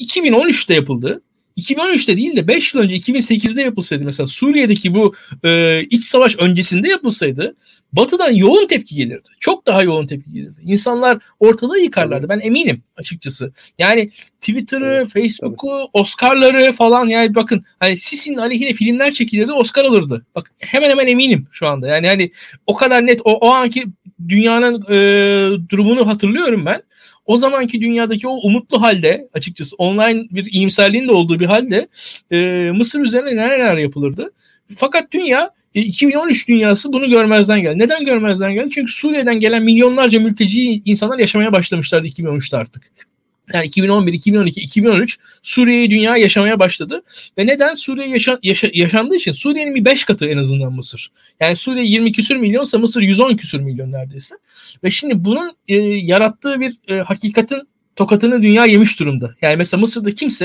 2013'te yapıldı. 2013'te değil de 5 yıl önce 2008'de yapılsaydı mesela Suriye'deki bu e, iç savaş öncesinde yapılsaydı Batı'dan yoğun tepki gelirdi. Çok daha yoğun tepki gelirdi. İnsanlar ortalığı yıkarlardı. Ben eminim açıkçası. Yani Twitter'ı, Facebook'u, Oscar'ları falan yani bakın hani Sisi'nin aleyhine filmler çekilirdi, Oscar alırdı. Bak hemen hemen eminim şu anda. Yani hani o kadar net o, o anki dünyanın e, durumunu hatırlıyorum ben. O zamanki dünyadaki o umutlu halde açıkçası online bir iyimserliğin de olduğu bir halde e, Mısır üzerine neler neler yapılırdı. Fakat dünya 2013 e, dünyası bunu görmezden geldi. Neden görmezden geldi? Çünkü Suriye'den gelen milyonlarca mülteci insanlar yaşamaya başlamışlardı 2013'te artık. Yani 2011, 2012, 2013 Suriye'yi dünya yaşamaya başladı. Ve neden? Suriye yaşa, yaşa, yaşandığı için Suriye'nin bir 5 katı en azından Mısır. Yani Suriye 20 küsür milyonsa Mısır 110 küsür milyon neredeyse. Ve şimdi bunun e, yarattığı bir e, hakikatin tokatını dünya yemiş durumda. Yani mesela Mısır'da kimse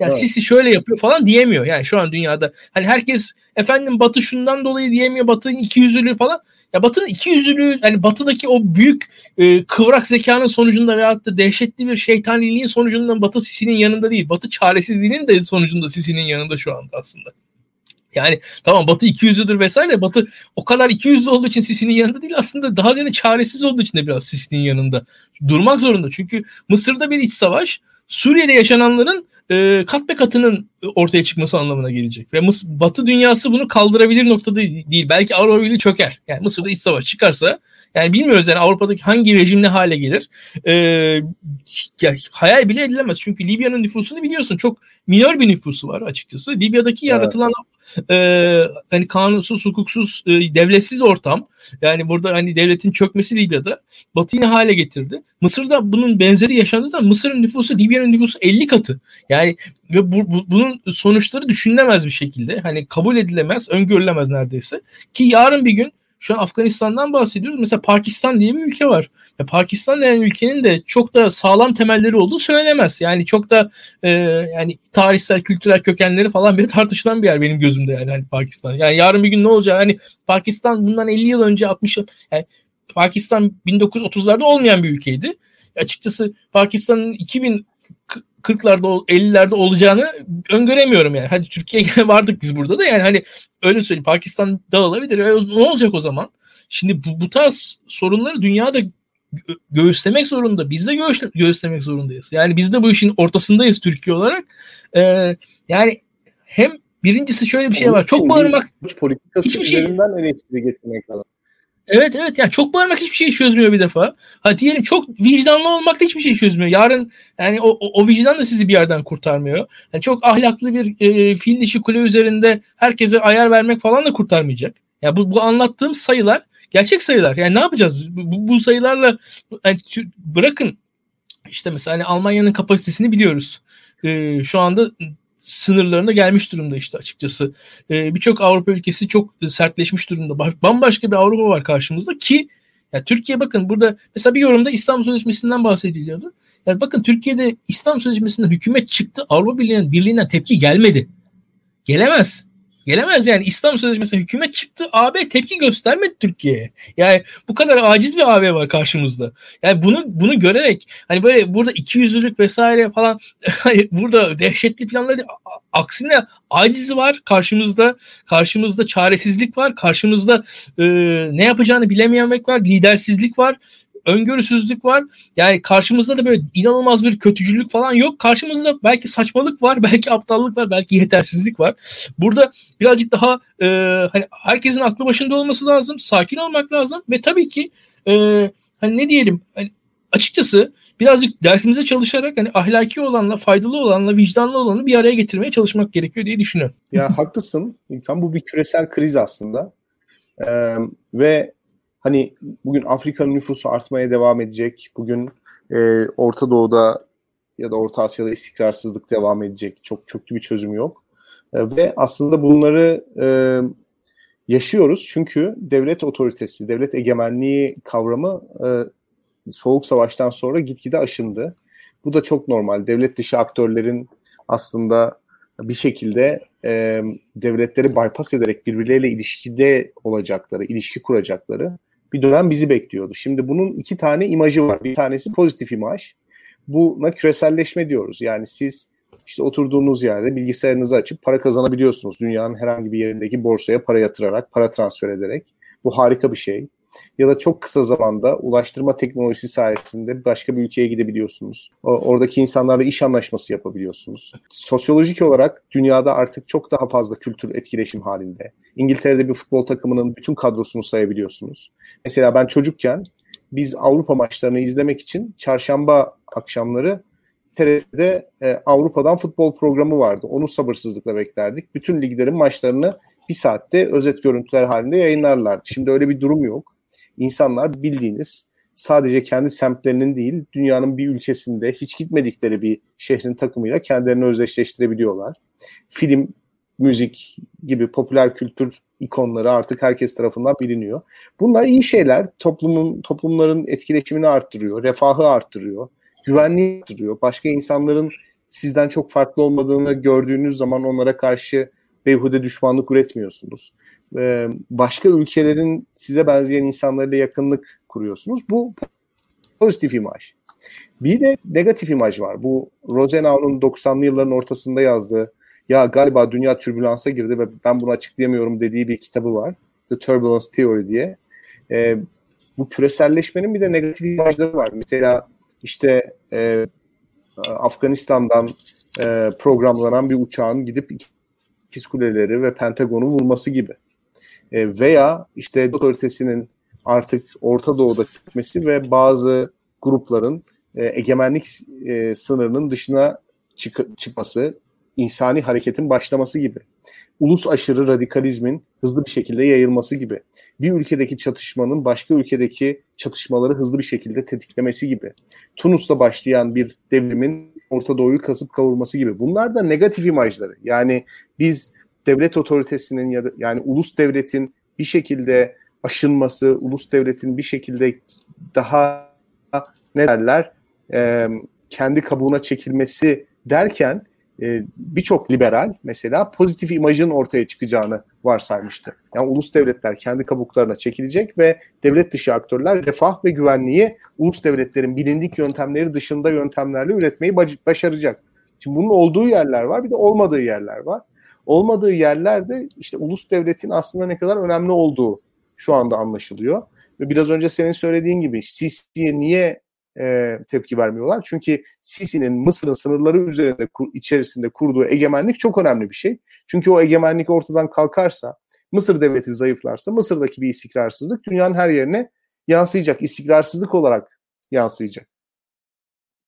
ya evet. Sisi şöyle yapıyor falan diyemiyor. Yani şu an dünyada hani herkes efendim Batı şundan dolayı diyemiyor. Batı'nın iki yüzlülüğü falan. Ya Batı'nın iki yüzlülüğü yani Batı'daki o büyük e, kıvrak zekanın sonucunda veyahut da dehşetli bir şeytaniliğin sonucunda Batı Sisi'nin yanında değil. Batı çaresizliğinin de sonucunda Sisi'nin yanında şu anda aslında. Yani tamam Batı 200'lüdür vesaire. Batı o kadar 200'lü olduğu için Sisi'nin yanında değil aslında daha ziyade çaresiz olduğu için de biraz Sisi'nin yanında. Durmak zorunda. Çünkü Mısır'da bir iç savaş Suriye'de yaşananların e, kat be katının ortaya çıkması anlamına gelecek. Ve Mıs Batı dünyası bunu kaldırabilir noktada değil. Belki Avrupa Birliği çöker. Yani Mısır'da iç savaş çıkarsa yani bilmiyoruz yani Avrupa'daki hangi rejim ne hale gelir. Ya, hayal bile edilemez. Çünkü Libya'nın nüfusunu biliyorsun. Çok minör bir nüfusu var açıkçası. Libya'daki evet. yaratılan e, hani kanunsuz, hukuksuz, e, devletsiz ortam. Yani burada hani devletin çökmesi Libya'da Batı'yı hale getirdi. Mısır'da bunun benzeri yaşandığı zaman Mısır'ın nüfusu Libya'nın nüfusu 50 katı. Yani ve bu, bu, bunun sonuçları düşünülemez bir şekilde. Hani kabul edilemez, öngörülemez neredeyse. Ki yarın bir gün şu an Afganistan'dan bahsediyoruz. Mesela Pakistan diye bir ülke var. Ya Pakistan denen ülkenin de çok da sağlam temelleri olduğu söylenemez. Yani çok da e, yani tarihsel, kültürel kökenleri falan bir tartışılan bir yer benim gözümde yani hani Pakistan. Yani yarın bir gün ne olacak? Hani Pakistan bundan 50 yıl önce 60 yıl yani Pakistan 1930'larda olmayan bir ülkeydi. Açıkçası Pakistan'ın 2000 40'larda 50'lerde olacağını öngöremiyorum yani. Hadi Türkiye'ye vardık biz burada da yani hani öyle söyleyeyim Pakistan dağılabilir. E, ne olacak o zaman? Şimdi bu, bu tarz sorunları dünyada göğüslemek zorunda. Biz de göğüs, göğüslemek zorundayız. Yani biz de bu işin ortasındayız Türkiye olarak. Ee, yani hem birincisi şöyle bir şey var. Çok bağırmak politikası hiçbir şey üzerinden eleştiri getirmek lazım. Evet evet yani çok bağırmak hiçbir şey çözmüyor bir defa. Ha diyelim çok vicdanlı olmak da hiçbir şey çözmüyor. Yarın yani o, o, o vicdan da sizi bir yerden kurtarmıyor. Yani çok ahlaklı bir e, fil dişi kule üzerinde herkese ayar vermek falan da kurtarmayacak. Yani bu, bu anlattığım sayılar gerçek sayılar. Yani ne yapacağız? Bu, bu sayılarla yani bırakın işte mesela hani Almanya'nın kapasitesini biliyoruz. E, şu anda sınırlarına gelmiş durumda işte açıkçası. E, Birçok Avrupa ülkesi çok sertleşmiş durumda. Bambaşka bir Avrupa var karşımızda ki yani Türkiye bakın burada mesela bir yorumda İstanbul Sözleşmesi'nden bahsediliyordu. Yani bakın Türkiye'de İstanbul Sözleşmesi'nde hükumet çıktı. Avrupa Birliği'nin birliğinden tepki gelmedi. Gelemez. Gelemez yani İslam Sözleşmesi'ne hükümet çıktı. AB tepki göstermedi Türkiye'ye. Yani bu kadar aciz bir AB var karşımızda. Yani bunu bunu görerek hani böyle burada iki yüzlülük vesaire falan hani burada dehşetli planları aksine acizi var karşımızda. Karşımızda çaresizlik var. Karşımızda e, ne yapacağını bilemeyenmek var. Lidersizlik var öngörüsüzlük var. Yani karşımızda da böyle inanılmaz bir kötücülük falan yok. Karşımızda belki saçmalık var, belki aptallık var, belki yetersizlik var. Burada birazcık daha e, hani herkesin aklı başında olması lazım, sakin olmak lazım ve tabii ki e, hani ne diyelim hani açıkçası birazcık dersimize çalışarak hani ahlaki olanla, faydalı olanla, vicdanlı olanı bir araya getirmeye çalışmak gerekiyor diye düşünüyorum. Ya haklısın İlkan bu bir küresel kriz aslında. Ee, ve Hani bugün Afrika'nın nüfusu artmaya devam edecek. Bugün e, Orta Doğu'da ya da Orta Asya'da istikrarsızlık devam edecek. Çok köklü bir çözüm yok. E, ve aslında bunları e, yaşıyoruz çünkü devlet otoritesi, devlet egemenliği kavramı e, Soğuk Savaş'tan sonra gitgide aşındı. Bu da çok normal. Devlet dışı aktörlerin aslında bir şekilde e, devletleri bypass ederek birbirleriyle ilişkide olacakları, ilişki kuracakları bir dönem bizi bekliyordu. Şimdi bunun iki tane imajı var. Bir tanesi pozitif imaj. Buna küreselleşme diyoruz. Yani siz işte oturduğunuz yerde bilgisayarınızı açıp para kazanabiliyorsunuz. Dünyanın herhangi bir yerindeki borsaya para yatırarak, para transfer ederek. Bu harika bir şey ya da çok kısa zamanda ulaştırma teknolojisi sayesinde başka bir ülkeye gidebiliyorsunuz. Oradaki insanlarla iş anlaşması yapabiliyorsunuz. Sosyolojik olarak dünyada artık çok daha fazla kültür etkileşim halinde. İngiltere'de bir futbol takımının bütün kadrosunu sayabiliyorsunuz. Mesela ben çocukken biz Avrupa maçlarını izlemek için çarşamba akşamları TRT'de e, Avrupa'dan futbol programı vardı. Onu sabırsızlıkla beklerdik. Bütün liglerin maçlarını bir saatte özet görüntüler halinde yayınlarlardı. Şimdi öyle bir durum yok insanlar bildiğiniz sadece kendi semtlerinin değil dünyanın bir ülkesinde hiç gitmedikleri bir şehrin takımıyla kendilerini özdeşleştirebiliyorlar. Film, müzik gibi popüler kültür ikonları artık herkes tarafından biliniyor. Bunlar iyi şeyler. Toplumun toplumların etkileşimini arttırıyor, refahı arttırıyor, güvenliği arttırıyor. Başka insanların sizden çok farklı olmadığını gördüğünüz zaman onlara karşı beyhude düşmanlık üretmiyorsunuz e, başka ülkelerin size benzeyen insanlarla yakınlık kuruyorsunuz. Bu pozitif imaj. Bir de negatif imaj var. Bu Rosenau'nun 90'lı yılların ortasında yazdığı ya galiba dünya türbülansa girdi ve ben bunu açıklayamıyorum dediği bir kitabı var. The Turbulence Theory diye. E, bu küreselleşmenin bir de negatif imajları var. Mesela işte e, Afganistan'dan e, programlanan bir uçağın gidip ikiz kuleleri ve Pentagon'u vurması gibi e, veya işte otoritesinin artık Orta Doğu'da çıkması ve bazı grupların e, egemenlik e, sınırının dışına çık- çıkması, insani hareketin başlaması gibi. Ulus aşırı radikalizmin hızlı bir şekilde yayılması gibi. Bir ülkedeki çatışmanın başka ülkedeki çatışmaları hızlı bir şekilde tetiklemesi gibi. Tunus'ta başlayan bir devrimin Orta Doğu'yu kasıp kavurması gibi. Bunlar da negatif imajları. Yani biz devlet otoritesinin ya da yani ulus devletin bir şekilde aşınması, ulus devletin bir şekilde daha ne derler e, kendi kabuğuna çekilmesi derken e, birçok liberal mesela pozitif imajın ortaya çıkacağını varsaymıştı. Yani ulus devletler kendi kabuklarına çekilecek ve devlet dışı aktörler refah ve güvenliği ulus devletlerin bilindik yöntemleri dışında yöntemlerle üretmeyi başaracak. Şimdi bunun olduğu yerler var bir de olmadığı yerler var olmadığı yerlerde işte ulus devletin aslında ne kadar önemli olduğu şu anda anlaşılıyor. Ve biraz önce senin söylediğin gibi Sisi'ye niye e, tepki vermiyorlar? Çünkü Sisi'nin Mısır'ın sınırları üzerinde içerisinde kurduğu egemenlik çok önemli bir şey. Çünkü o egemenlik ortadan kalkarsa, Mısır devleti zayıflarsa Mısır'daki bir istikrarsızlık dünyanın her yerine yansıyacak. İstikrarsızlık olarak yansıyacak.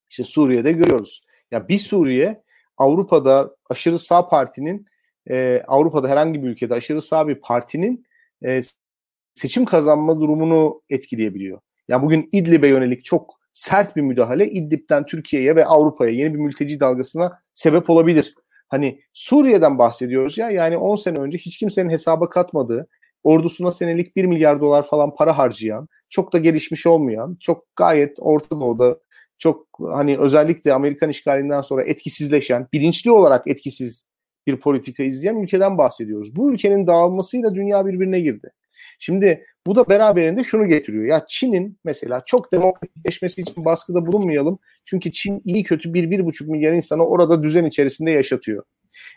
İşte Suriye'de görüyoruz. Ya bir Suriye Avrupa'da aşırı sağ partinin e, Avrupa'da herhangi bir ülkede aşırı sağ bir partinin e, seçim kazanma durumunu etkileyebiliyor. Yani bugün İdlib'e yönelik çok sert bir müdahale İdlib'den Türkiye'ye ve Avrupa'ya yeni bir mülteci dalgasına sebep olabilir. Hani Suriye'den bahsediyoruz ya yani 10 sene önce hiç kimsenin hesaba katmadığı, ordusuna senelik 1 milyar dolar falan para harcayan, çok da gelişmiş olmayan, çok gayet Orta Doğu'da çok hani özellikle Amerikan işgalinden sonra etkisizleşen, bilinçli olarak etkisiz bir politika izleyen ülkeden bahsediyoruz. Bu ülkenin dağılmasıyla dünya birbirine girdi. Şimdi bu da beraberinde şunu getiriyor. Ya Çin'in mesela çok demokratikleşmesi için baskıda bulunmayalım. Çünkü Çin iyi kötü bir, bir buçuk milyar insanı orada düzen içerisinde yaşatıyor.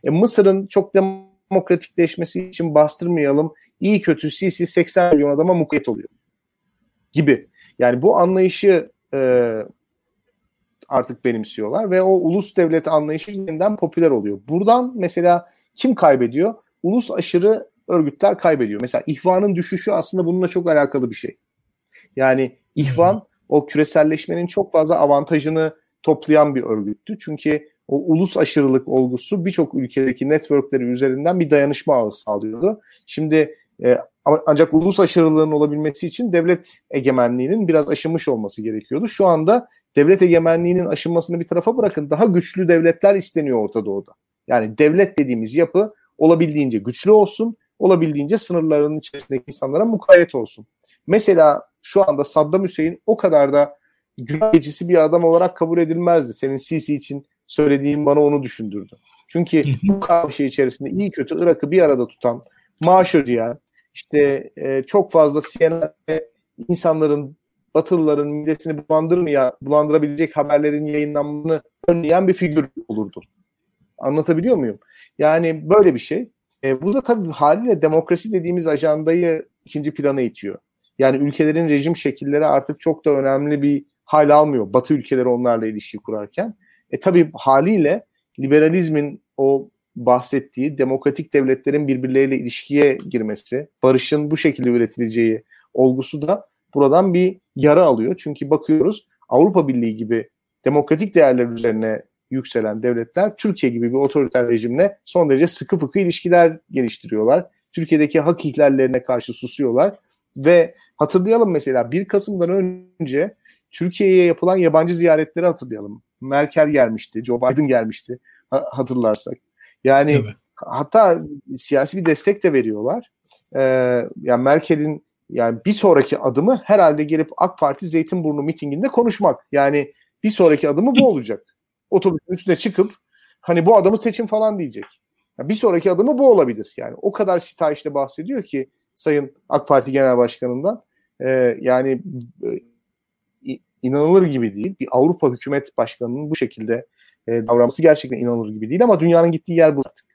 E, Mısır'ın çok demokratikleşmesi için bastırmayalım. İyi kötü Sisi 80 milyon adama mukayyet oluyor. Gibi. Yani bu anlayışı e, artık benimsiyorlar ve o ulus devlet anlayışı yeniden popüler oluyor. Buradan mesela kim kaybediyor? Ulus aşırı örgütler kaybediyor. Mesela İhvan'ın düşüşü aslında bununla çok alakalı bir şey. Yani İhvan o küreselleşmenin çok fazla avantajını toplayan bir örgüttü. Çünkü o ulus aşırılık olgusu birçok ülkedeki networkleri üzerinden bir dayanışma ağı sağlıyordu. Şimdi E, ancak ulus aşırılığının olabilmesi için devlet egemenliğinin biraz aşınmış olması gerekiyordu. Şu anda devlet egemenliğinin aşınmasını bir tarafa bırakın daha güçlü devletler isteniyor Orta Doğu'da. Yani devlet dediğimiz yapı olabildiğince güçlü olsun, olabildiğince sınırlarının içerisindeki insanlara mukayyet olsun. Mesela şu anda Saddam Hüseyin o kadar da günah geçisi bir adam olarak kabul edilmezdi. Senin Sisi için söylediğin bana onu düşündürdü. Çünkü bu karmaşa içerisinde iyi kötü Irak'ı bir arada tutan, maaş ödeyen, işte e, çok fazla CNN'de insanların Batılıların midesini bulandırmaya, bulandırabilecek haberlerin yayınlanmasını önleyen bir figür olurdu. Anlatabiliyor muyum? Yani böyle bir şey. E, bu da tabii haliyle demokrasi dediğimiz ajandayı ikinci plana itiyor. Yani ülkelerin rejim şekilleri artık çok da önemli bir hal almıyor. Batı ülkeleri onlarla ilişki kurarken. E tabii haliyle liberalizmin o bahsettiği demokratik devletlerin birbirleriyle ilişkiye girmesi, barışın bu şekilde üretileceği olgusu da buradan bir yara alıyor. Çünkü bakıyoruz Avrupa Birliği gibi demokratik değerler üzerine yükselen devletler Türkiye gibi bir otoriter rejimle son derece sıkı fıkı ilişkiler geliştiriyorlar. Türkiye'deki hak ihlallerine karşı susuyorlar ve hatırlayalım mesela 1 Kasım'dan önce Türkiye'ye yapılan yabancı ziyaretleri hatırlayalım. Merkel gelmişti, Joe Biden gelmişti hatırlarsak. Yani evet. hatta siyasi bir destek de veriyorlar. Ee, yani Merkel'in yani bir sonraki adımı herhalde gelip AK Parti Zeytinburnu mitinginde konuşmak. Yani bir sonraki adımı bu olacak. Otobüsün üstüne çıkıp hani bu adamı seçin falan diyecek. Yani bir sonraki adımı bu olabilir. Yani o kadar sitayişle bahsediyor ki Sayın AK Parti Genel Başkanı'ndan. Ee, yani e, inanılır gibi değil. Bir Avrupa Hükümet Başkanı'nın bu şekilde e, davranması gerçekten inanılır gibi değil ama dünyanın gittiği yer bu artık.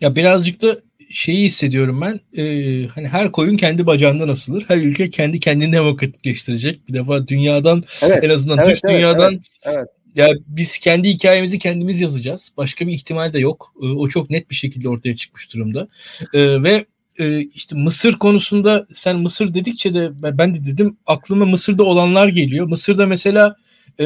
Ya birazcık da şeyi hissediyorum ben. E, hani her koyun kendi bacağından asılır. Her ülke kendi kendini demokratikleştirecek. Bir defa dünyadan evet, en azından evet, Türk evet, dünyadan evet, evet. ya biz kendi hikayemizi kendimiz yazacağız. Başka bir ihtimal de yok. E, o çok net bir şekilde ortaya çıkmış durumda. E, ve e, işte Mısır konusunda sen Mısır dedikçe de ben de dedim aklıma Mısır'da olanlar geliyor. Mısır'da mesela e,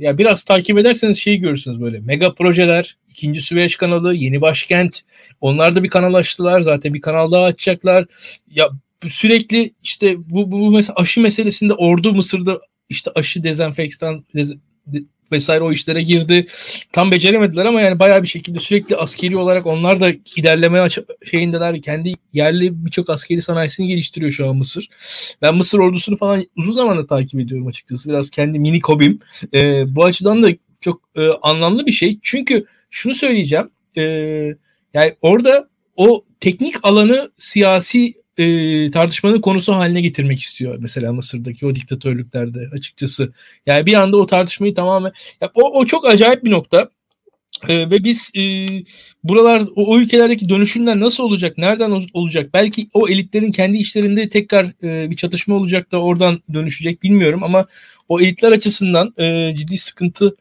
ya biraz takip ederseniz şeyi görürsünüz böyle mega projeler, ikinci Süveyş kanalı, yeni başkent. Onlar da bir kanal açtılar. Zaten bir kanal daha açacaklar. Ya sürekli işte bu, bu, bu mesela aşı meselesinde ordu Mısır'da işte aşı dezenfektan dez, vesaire o işlere girdi. Tam beceremediler ama yani bayağı bir şekilde sürekli askeri olarak onlar da ilerleme şeyindeler. Kendi yerli birçok askeri sanayisini geliştiriyor şu an Mısır. Ben Mısır ordusunu falan uzun zamandır takip ediyorum açıkçası. Biraz kendi mini hobim. Ee, bu açıdan da çok e, anlamlı bir şey. Çünkü şunu söyleyeceğim. E, yani orada o teknik alanı siyasi e, tartışmanın konusu haline getirmek istiyor mesela Mısır'daki o diktatörlüklerde açıkçası. Yani bir anda o tartışmayı tamamen ya o, o çok acayip bir nokta. Ee, ve biz e, buralar o, o ülkelerdeki dönüşümler nasıl olacak? Nereden olacak? Belki o elitlerin kendi işlerinde tekrar e, bir çatışma olacak da oradan dönüşecek bilmiyorum ama o elitler açısından e, ciddi sıkıntı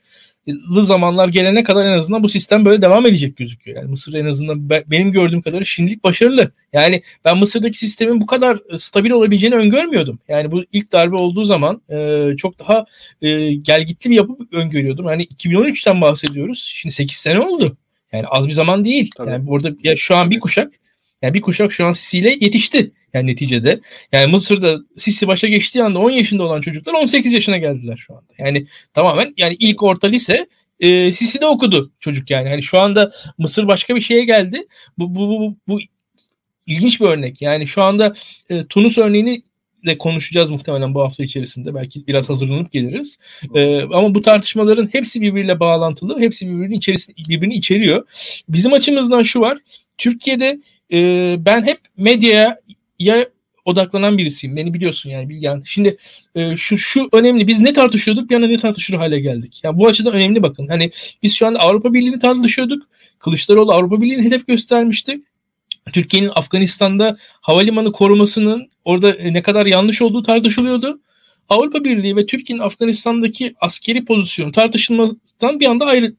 zamanlar gelene kadar en azından bu sistem böyle devam edecek gözüküyor. Yani Mısır en azından benim gördüğüm kadarıyla şimdilik başarılı. Yani ben Mısır'daki sistemin bu kadar e, stabil olabileceğini öngörmüyordum. Yani bu ilk darbe olduğu zaman e, çok daha e, gelgitli bir yapı öngörüyordum. Yani 2013'ten bahsediyoruz. Şimdi 8 sene oldu. Yani az bir zaman değil. Tabii. Yani burada ya şu an bir kuşak yani bir kuşak şu an Sisi ile yetişti. Yani neticede. Yani Mısır'da Sisi başa geçtiği anda 10 yaşında olan çocuklar 18 yaşına geldiler şu anda. Yani tamamen yani ilk orta lise e, Sisi de okudu çocuk yani. Hani şu anda Mısır başka bir şeye geldi. Bu bu bu, bu ilginç bir örnek. Yani şu anda e, Tunus örneğini de konuşacağız muhtemelen bu hafta içerisinde. Belki biraz hazırlanıp geliriz. Ee, ama bu tartışmaların hepsi birbiriyle bağlantılı. Hepsi birbirinin içerisinde birbirini içeriyor. Bizim açımızdan şu var. Türkiye'de e, ben hep medyaya ya odaklanan birisiyim. Beni biliyorsun yani Bilgen. Şimdi e, şu şu önemli. Biz ne tartışıyorduk? Bir anda ne tartışır hale geldik. Yani bu açıdan önemli bakın. Hani biz şu anda Avrupa Birliği'ni tartışıyorduk. Kılıçdaroğlu Avrupa Birliği'ni hedef göstermişti. Türkiye'nin Afganistan'da havalimanı korumasının orada e, ne kadar yanlış olduğu tartışılıyordu. Avrupa Birliği ve Türkiye'nin Afganistan'daki askeri pozisyonu tartışılmadan bir anda ayrı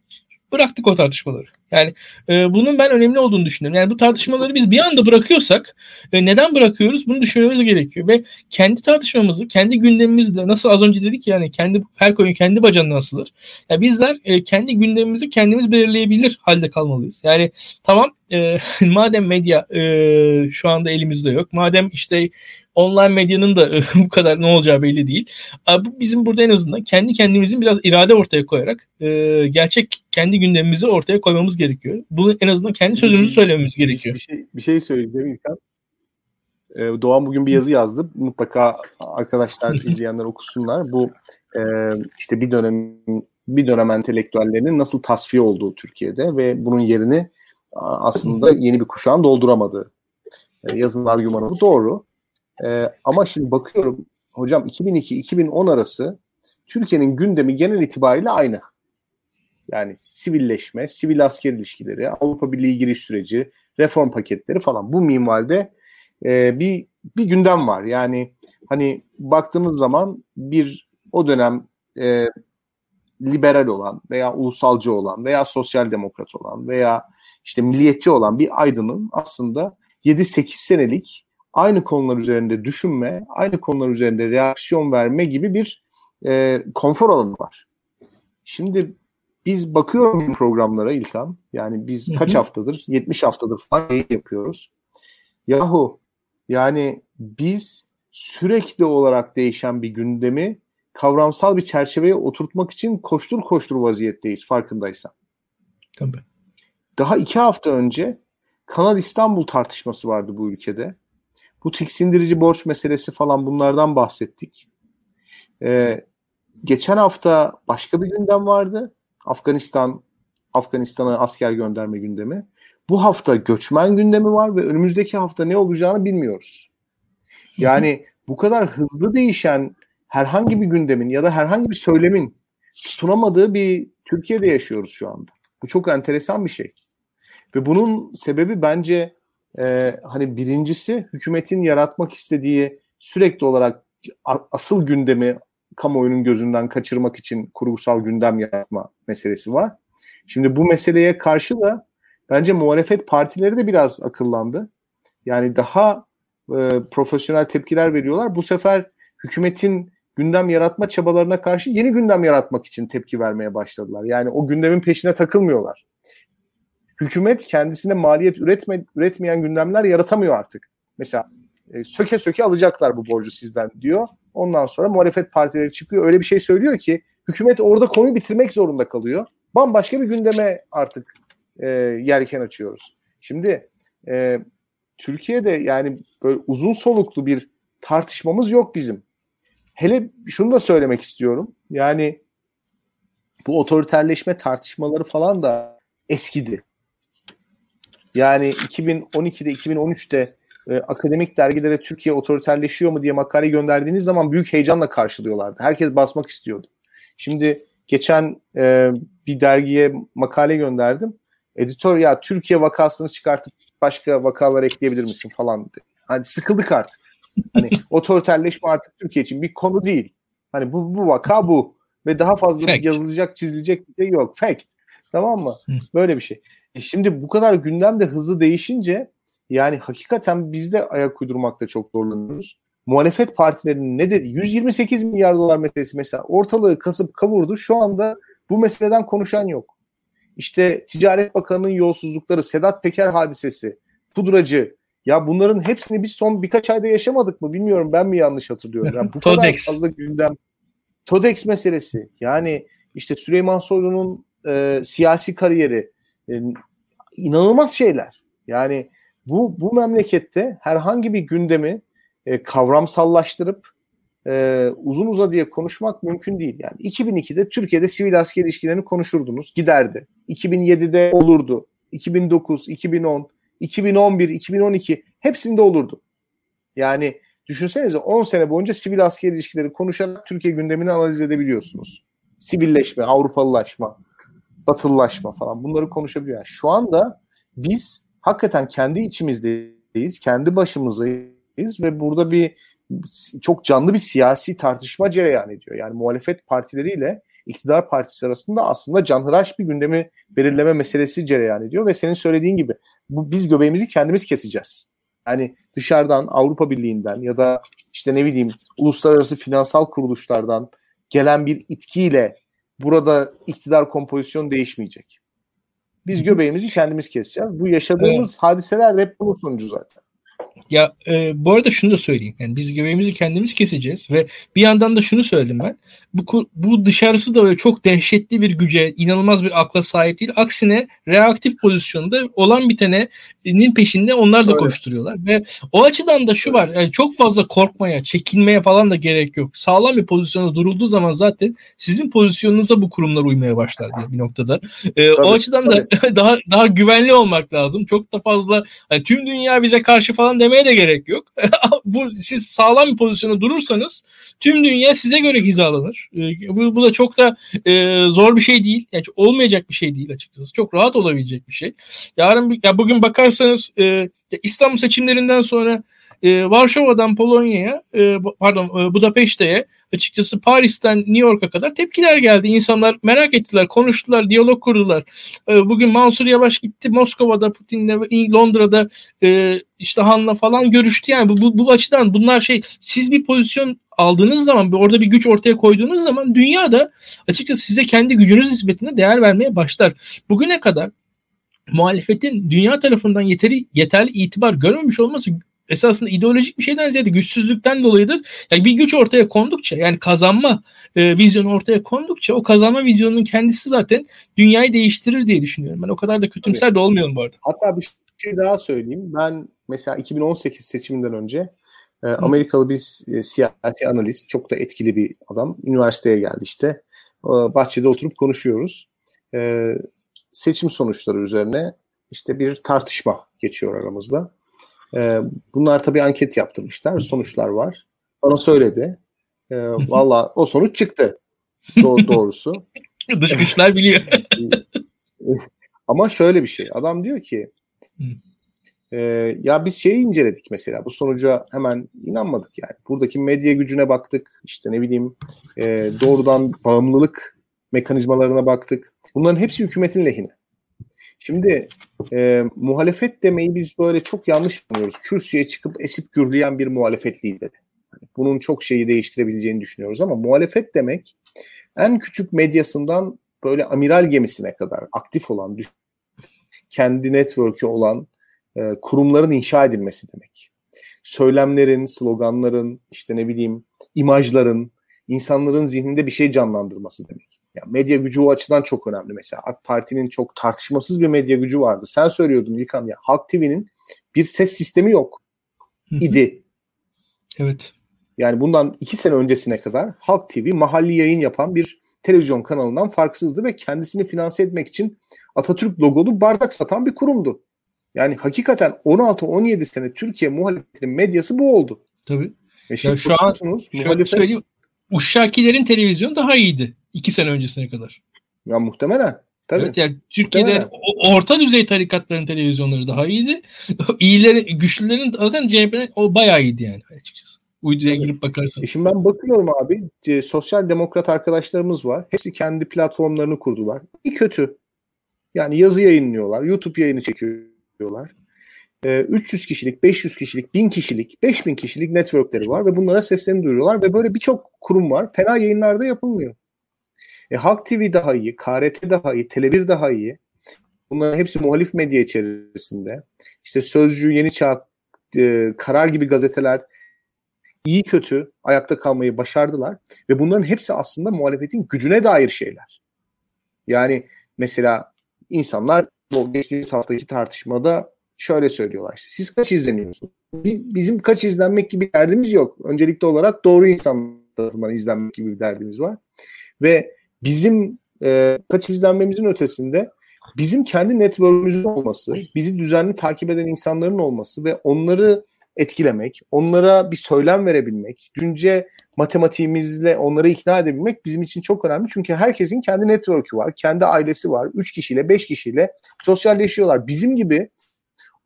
bıraktık o tartışmaları. Yani e, bunun ben önemli olduğunu düşünüyorum. Yani bu tartışmaları biz bir anda bırakıyorsak e, neden bırakıyoruz? Bunu düşünmemiz gerekiyor ve kendi tartışmamızı, kendi gündemimizle nasıl az önce dedik yani kendi her koyun kendi bacağından asılır. Yani bizler e, kendi gündemimizi kendimiz belirleyebilir halde kalmalıyız. Yani tamam e, madem medya e, şu anda elimizde yok. Madem işte online medyanın da bu kadar ne olacağı belli değil. Bu bizim burada en azından kendi kendimizin biraz irade ortaya koyarak e, gerçek kendi gündemimizi ortaya koymamız gerekiyor. Bunu en azından kendi sözümüzü söylememiz gerekiyor. Bir şey, bir şey söyleyeceğim İlkan. Ee, Doğan bugün bir yazı yazdı. Mutlaka arkadaşlar izleyenler okusunlar. Bu e, işte bir dönem bir dönem entelektüellerinin nasıl tasfiye olduğu Türkiye'de ve bunun yerini aslında yeni bir kuşağın dolduramadığı. E, yazının argümanı bu doğru. E, ama şimdi bakıyorum hocam 2002-2010 arası Türkiye'nin gündemi genel itibariyle aynı. Yani sivilleşme, sivil asker ilişkileri, Avrupa Birliği giriş süreci, reform paketleri falan bu minvalde e, bir bir gündem var. Yani hani baktığınız zaman bir o dönem e, liberal olan veya ulusalcı olan veya sosyal demokrat olan veya işte milliyetçi olan bir aydının aslında 7-8 senelik aynı konular üzerinde düşünme, aynı konular üzerinde reaksiyon verme gibi bir e, konfor alanı var. Şimdi biz bakıyorum programlara İlkan. Yani biz kaç haftadır? 70 haftadır falan yapıyoruz. Yahu yani biz sürekli olarak değişen bir gündemi kavramsal bir çerçeveye oturtmak için koştur koştur vaziyetteyiz farkındaysan. Tabii. Daha iki hafta önce Kanal İstanbul tartışması vardı bu ülkede. Bu tiksindirici borç meselesi falan bunlardan bahsettik. Ee, geçen hafta başka bir gündem vardı. Afganistan, Afganistan'a asker gönderme gündemi. Bu hafta göçmen gündemi var ve önümüzdeki hafta ne olacağını bilmiyoruz. Yani bu kadar hızlı değişen herhangi bir gündemin ya da herhangi bir söylemin tutunamadığı bir Türkiye'de yaşıyoruz şu anda. Bu çok enteresan bir şey. Ve bunun sebebi bence e, hani birincisi hükümetin yaratmak istediği sürekli olarak asıl gündemi kamuoyunun gözünden kaçırmak için kurgusal gündem yaratma meselesi var. Şimdi bu meseleye karşı da bence muhalefet partileri de biraz akıllandı. Yani daha e, profesyonel tepkiler veriyorlar. Bu sefer hükümetin gündem yaratma çabalarına karşı yeni gündem yaratmak için tepki vermeye başladılar. Yani o gündemin peşine takılmıyorlar hükümet kendisine maliyet üretme, üretmeyen gündemler yaratamıyor artık. Mesela e, söke söke alacaklar bu borcu sizden diyor. Ondan sonra muhalefet partileri çıkıyor öyle bir şey söylüyor ki hükümet orada konuyu bitirmek zorunda kalıyor. Bambaşka bir gündeme artık e, yelken açıyoruz. Şimdi e, Türkiye'de yani böyle uzun soluklu bir tartışmamız yok bizim. Hele şunu da söylemek istiyorum. Yani bu otoriterleşme tartışmaları falan da eskidi. Yani 2012'de 2013'te e, akademik dergilere Türkiye otoriterleşiyor mu diye makale gönderdiğiniz zaman büyük heyecanla karşılıyorlardı. Herkes basmak istiyordu. Şimdi geçen e, bir dergiye makale gönderdim. Editör ya Türkiye vakasını çıkartıp başka vakalar ekleyebilir misin falan dedi. Hani sıkıldık artık. Hani otoriterleşme artık Türkiye için bir konu değil. Hani bu, bu vaka bu. Ve daha fazla Fact. yazılacak, çizilecek bir şey yok. Fact. Tamam mı? Böyle bir şey. E şimdi bu kadar gündem de hızlı değişince yani hakikaten biz de ayak uydurmakta çok zorlanıyoruz. Muhalefet partilerinin ne dedi? 128 milyar dolar meselesi mesela ortalığı kasıp kavurdu. Şu anda bu meseleden konuşan yok. İşte Ticaret Bakanı'nın yolsuzlukları, Sedat Peker hadisesi, pudracı. Ya bunların hepsini biz son birkaç ayda yaşamadık mı bilmiyorum ben mi yanlış hatırlıyorum. Yani bu kadar fazla gündem. Todex meselesi yani işte Süleyman Soylu'nun e, siyasi kariyeri, e, inanılmaz şeyler. Yani bu bu memlekette herhangi bir gündemi e, kavramsallaştırıp e, uzun uzadıya konuşmak mümkün değil. Yani 2002'de Türkiye'de sivil asker ilişkilerini konuşurdunuz, giderdi. 2007'de olurdu. 2009, 2010, 2011, 2012 hepsinde olurdu. Yani düşünsenize 10 sene boyunca sivil asker ilişkileri konuşarak Türkiye gündemini analiz edebiliyorsunuz. Sivilleşme, Avrupalılaşma, batılılaşma falan bunları konuşabiliyor. Yani şu anda biz hakikaten kendi içimizdeyiz, kendi başımızdayız ve burada bir çok canlı bir siyasi tartışma cereyan ediyor. Yani muhalefet partileriyle iktidar partisi arasında aslında canhıraş bir gündemi belirleme meselesi cereyan ediyor ve senin söylediğin gibi bu biz göbeğimizi kendimiz keseceğiz. Yani dışarıdan Avrupa Birliği'nden ya da işte ne bileyim uluslararası finansal kuruluşlardan gelen bir itkiyle burada iktidar kompozisyonu değişmeyecek. Biz göbeğimizi kendimiz keseceğiz. Bu yaşadığımız evet. hadiseler de hep bunun sonucu zaten. Ya e, bu arada şunu da söyleyeyim. Yani biz göbeğimizi kendimiz keseceğiz ve bir yandan da şunu söyledim ben. Bu bu dışarısı da öyle çok dehşetli bir güce, inanılmaz bir akla sahip değil. Aksine reaktif pozisyonda olan bitenenin peşinde onlar da öyle. koşturuyorlar ve o açıdan da şu var. Yani çok fazla korkmaya, çekinmeye falan da gerek yok. Sağlam bir pozisyonda durulduğu zaman zaten sizin pozisyonunuza bu kurumlar uymaya başlar diye bir noktada. E, tabii, o açıdan tabii. da daha daha güvenli olmak lazım. Çok da fazla yani tüm dünya bize karşı falan demeye de gerek yok. bu siz sağlam bir pozisyonda durursanız tüm dünya size göre hizalanır. E, bu, bu da çok da e, zor bir şey değil. Yani olmayacak bir şey değil açıkçası. Çok rahat olabilecek bir şey. Yarın ya bugün bakarsanız e, İstanbul seçimlerinden sonra e, Varşova'dan Polonya'ya e, pardon e, Budapeşte'ye açıkçası Paris'ten New York'a kadar tepkiler geldi. İnsanlar merak ettiler, konuştular, diyalog kurdular. E, bugün Mansur Yavaş gitti Moskova'da Putin'le Londra'da e, işte Han'la falan görüştü. Yani bu, bu, bu açıdan bunlar şey siz bir pozisyon aldığınız zaman orada bir güç ortaya koyduğunuz zaman dünyada açıkçası size kendi gücünüz nispetinde değer vermeye başlar. Bugüne kadar muhalefetin dünya tarafından yeteri yeterli itibar görmemiş olması esasında ideolojik bir şeyden ziyade güçsüzlükten dolayıdır. Yani bir güç ortaya kondukça yani kazanma e, vizyonu ortaya kondukça o kazanma vizyonunun kendisi zaten dünyayı değiştirir diye düşünüyorum. Ben o kadar da kötümser de olmuyorum bu arada. Hatta bir şey daha söyleyeyim. Ben mesela 2018 seçiminden önce e, Amerikalı bir e, siyasi analist, çok da etkili bir adam. Üniversiteye geldi işte. E, bahçede oturup konuşuyoruz. E, seçim sonuçları üzerine işte bir tartışma geçiyor aramızda. E, bunlar tabii anket yaptırmışlar. Sonuçlar var. Bana söyledi. E, Valla o sonuç çıktı. Do- doğrusu. Dış güçler biliyor. Ama şöyle bir şey. Adam diyor ki e, ya biz şeyi inceledik mesela. Bu sonuca hemen inanmadık yani. Buradaki medya gücüne baktık. İşte ne bileyim e, doğrudan bağımlılık mekanizmalarına baktık. Bunların hepsi hükümetin lehine. Şimdi e, muhalefet demeyi biz böyle çok yanlış anlıyoruz. Kürsüye çıkıp esip gürleyen bir muhalefet lideri. Yani bunun çok şeyi değiştirebileceğini düşünüyoruz ama muhalefet demek en küçük medyasından böyle amiral gemisine kadar aktif olan, kendi network'ü olan e, kurumların inşa edilmesi demek. Söylemlerin, sloganların, işte ne bileyim imajların, insanların zihninde bir şey canlandırması demek. Yani medya gücü o açıdan çok önemli mesela. AK Parti'nin çok tartışmasız bir medya gücü vardı. Sen söylüyordun İlkan ya Halk TV'nin bir ses sistemi yok idi. Evet. Yani bundan iki sene öncesine kadar Halk TV mahalli yayın yapan bir televizyon kanalından farksızdı ve kendisini finanse etmek için Atatürk logolu bardak satan bir kurumdu. Yani hakikaten 16-17 sene Türkiye muhalefetinin medyası bu oldu. Tabii. Ve şimdi ya şu an muhalefet... söyleyeyim. Uşşakilerin televizyonu daha iyiydi. İki sene öncesine kadar. Ya muhtemelen. Tabii. Evet, yani Türkiye'de muhtemelen. orta düzey tarikatların televizyonları daha iyiydi. İyilerin, güçlülerin zaten CHP'nin o bayağı iyiydi yani açıkçası. Uyduya evet. girip bakarsan. E şimdi ben bakıyorum abi. E, sosyal demokrat arkadaşlarımız var. Hepsi kendi platformlarını kurdular. İyi kötü. Yani yazı yayınlıyorlar. YouTube yayını çekiyorlar. 300 e, kişilik, 500 kişilik, 1000 kişilik, 5000 kişilik networkleri var ve bunlara seslerini duyuruyorlar ve böyle birçok kurum var. Fena yayınlarda yapılmıyor. E, Halk TV daha iyi, KRT daha iyi, Tele1 daha iyi. Bunların hepsi muhalif medya içerisinde. İşte Sözcü, Yeni Çağ, e, Karar gibi gazeteler iyi kötü ayakta kalmayı başardılar. Ve bunların hepsi aslında muhalefetin gücüne dair şeyler. Yani mesela insanlar bu geçtiğimiz haftaki tartışmada şöyle söylüyorlar işte siz kaç izleniyorsunuz? Bizim kaç izlenmek gibi bir derdimiz yok. Öncelikli olarak doğru insan tarafından izlenmek gibi bir derdimiz var. Ve bizim e, kaç izlenmemizin ötesinde bizim kendi network'ümüzün olması, bizi düzenli takip eden insanların olması ve onları etkilemek, onlara bir söylem verebilmek, dünce matematiğimizle onları ikna edebilmek bizim için çok önemli. Çünkü herkesin kendi network'ü var, kendi ailesi var. 3 kişiyle, 5 kişiyle sosyalleşiyorlar. Bizim gibi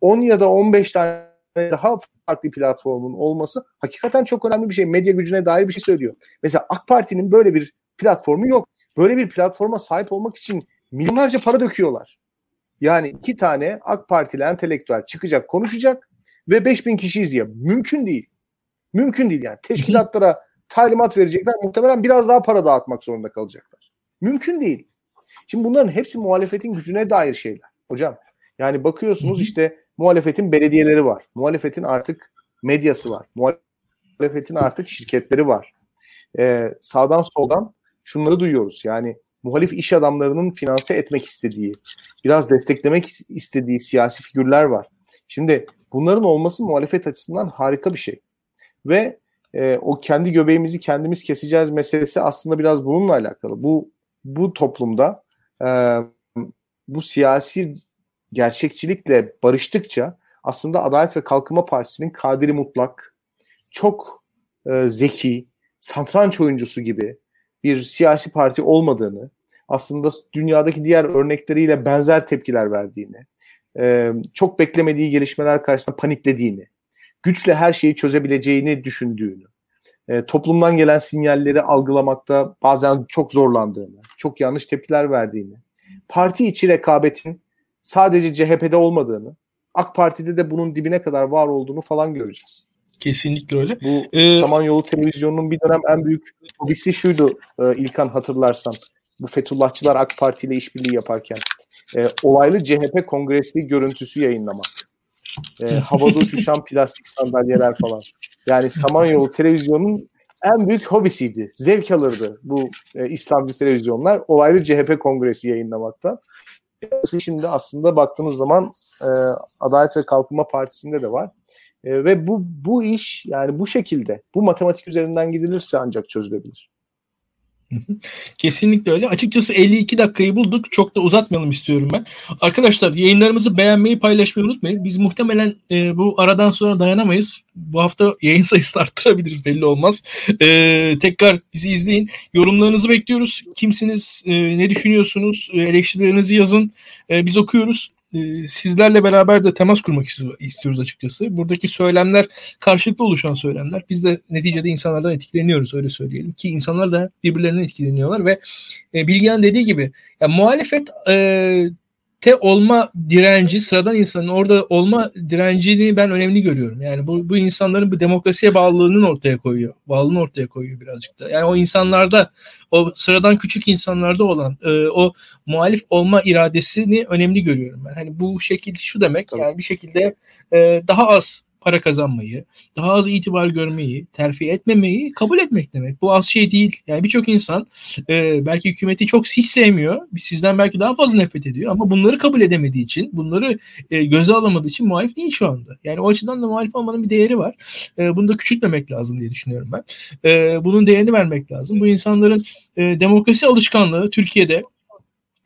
10 ya da 15 tane daha farklı platformun olması hakikaten çok önemli bir şey. Medya gücüne dair bir şey söylüyor. Mesela AK Parti'nin böyle bir platformu yok. Böyle bir platforma sahip olmak için milyonlarca para döküyorlar. Yani iki tane AK Partili entelektüel çıkacak konuşacak ve 5000 kişi izliyor. Mümkün değil. Mümkün değil yani. Teşkilatlara talimat verecekler. Muhtemelen biraz daha para dağıtmak zorunda kalacaklar. Mümkün değil. Şimdi bunların hepsi muhalefetin gücüne dair şeyler. Hocam yani bakıyorsunuz işte muhalefetin belediyeleri var. Muhalefetin artık medyası var. Muhalefetin artık şirketleri var. Ee, sağdan soldan şunları duyuyoruz. Yani muhalif iş adamlarının finanse etmek istediği, biraz desteklemek istediği siyasi figürler var. Şimdi bunların olması muhalefet açısından harika bir şey. Ve e, o kendi göbeğimizi kendimiz keseceğiz meselesi aslında biraz bununla alakalı. Bu bu toplumda e, bu siyasi gerçekçilikle barıştıkça aslında Adalet ve Kalkınma Partisi'nin kadiri mutlak, çok e, zeki, santranç oyuncusu gibi bir siyasi parti olmadığını, aslında dünyadaki diğer örnekleriyle benzer tepkiler verdiğini, e, çok beklemediği gelişmeler karşısında paniklediğini, güçle her şeyi çözebileceğini düşündüğünü, e, toplumdan gelen sinyalleri algılamakta bazen çok zorlandığını, çok yanlış tepkiler verdiğini, parti içi rekabetin sadece CHP'de olmadığını, AK Parti'de de bunun dibine kadar var olduğunu falan göreceğiz. Kesinlikle öyle. Bu ee, Samanyolu Televizyonu'nun bir dönem en büyük hobisi şuydu e, İlkan hatırlarsan. Bu Fethullahçılar AK Parti ile işbirliği yaparken. E, olaylı CHP kongresi görüntüsü yayınlamak. E, havada uçuşan plastik sandalyeler falan. Yani Samanyolu Televizyonu'nun en büyük hobisiydi. Zevk alırdı bu e, İslamcı televizyonlar. Olaylı CHP kongresi yayınlamaktan. Şimdi aslında baktığınız zaman e, Adalet ve Kalkınma Partisi'nde de var. E, ve bu bu iş yani bu şekilde bu matematik üzerinden gidilirse ancak çözülebilir. Kesinlikle öyle. Açıkçası 52 dakikayı bulduk. Çok da uzatmayalım istiyorum ben. Arkadaşlar yayınlarımızı beğenmeyi, paylaşmayı unutmayın. Biz muhtemelen e, bu aradan sonra dayanamayız. Bu hafta yayın sayısını arttırabiliriz belli olmaz. E, tekrar bizi izleyin. Yorumlarınızı bekliyoruz. Kimsiniz? E, ne düşünüyorsunuz? E, eleştirilerinizi yazın. E, biz okuyoruz. Ee, sizlerle beraber de temas kurmak istiyoruz açıkçası. Buradaki söylemler karşılıklı oluşan söylemler. Biz de neticede insanlardan etkileniyoruz öyle söyleyelim ki insanlar da birbirlerinden etkileniyorlar ve e, dediği gibi ya muhalefet e, te olma direnci sıradan insanın orada olma direncini ben önemli görüyorum. Yani bu, bu insanların bu demokrasiye bağlılığının ortaya koyuyor. Bağlılığını ortaya koyuyor birazcık da. Yani o insanlarda o sıradan küçük insanlarda olan e, o muhalif olma iradesini önemli görüyorum ben. Hani bu şekil şu demek yani bir şekilde e, daha az para kazanmayı, daha az itibar görmeyi, terfi etmemeyi kabul etmek demek. Bu az şey değil. Yani birçok insan e, belki hükümeti çok hiç sevmiyor. Sizden belki daha fazla nefret ediyor ama bunları kabul edemediği için, bunları e, göze alamadığı için muhalif değil şu anda. Yani o açıdan da muhalif olmanın bir değeri var. E, bunu da küçültmemek lazım diye düşünüyorum ben. E, bunun değerini vermek lazım. Bu insanların e, demokrasi alışkanlığı Türkiye'de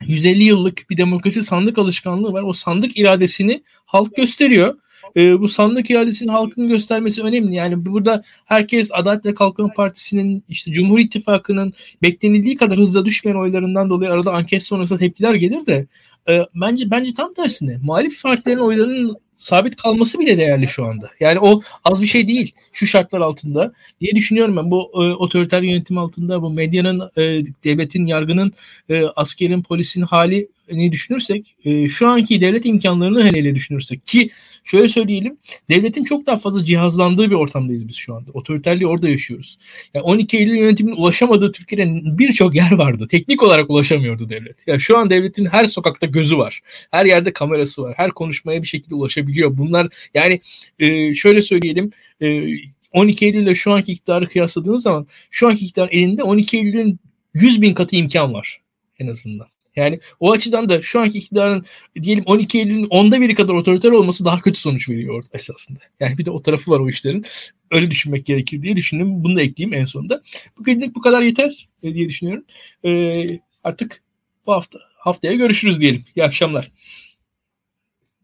150 yıllık bir demokrasi sandık alışkanlığı var. O sandık iradesini halk gösteriyor e, bu sandık iradesinin halkın göstermesi önemli. Yani burada herkes Adalet ve Kalkınma Partisi'nin işte Cumhur İttifakı'nın beklenildiği kadar hızla düşmeyen oylarından dolayı arada anket sonrası tepkiler gelir de e, bence bence tam tersine muhalif partilerin oylarının sabit kalması bile değerli şu anda. Yani o az bir şey değil şu şartlar altında diye düşünüyorum ben. Bu e, otoriter yönetim altında bu medyanın, e, devletin, yargının, e, askerin, polisin hali ne düşünürsek e, şu anki devlet imkanlarını hele hele düşünürsek ki şöyle söyleyelim devletin çok daha fazla cihazlandığı bir ortamdayız biz şu anda. Otoriterliği orada yaşıyoruz. Yani 12 Eylül yönetiminin ulaşamadığı Türkiye'nin birçok yer vardı. Teknik olarak ulaşamıyordu devlet. Yani şu an devletin her sokakta gözü var. Her yerde kamerası var. Her konuşmaya bir şekilde ulaşabiliyor. Bunlar yani e, şöyle söyleyelim e, 12 Eylül ile şu anki iktidarı kıyasladığınız zaman şu anki iktidar elinde 12 Eylül'ün 100 bin katı imkan var en azından. Yani o açıdan da şu anki iktidarın diyelim 12 Eylül'ün onda biri kadar otoriter olması daha kötü sonuç veriyor esasında. Yani bir de o tarafı var o işlerin. Öyle düşünmek gerekir diye düşündüm. Bunu da ekleyeyim en sonunda. Bugünlük bu kadar yeter e, diye düşünüyorum. Ee, artık bu hafta haftaya görüşürüz diyelim. İyi akşamlar.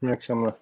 İyi akşamlar.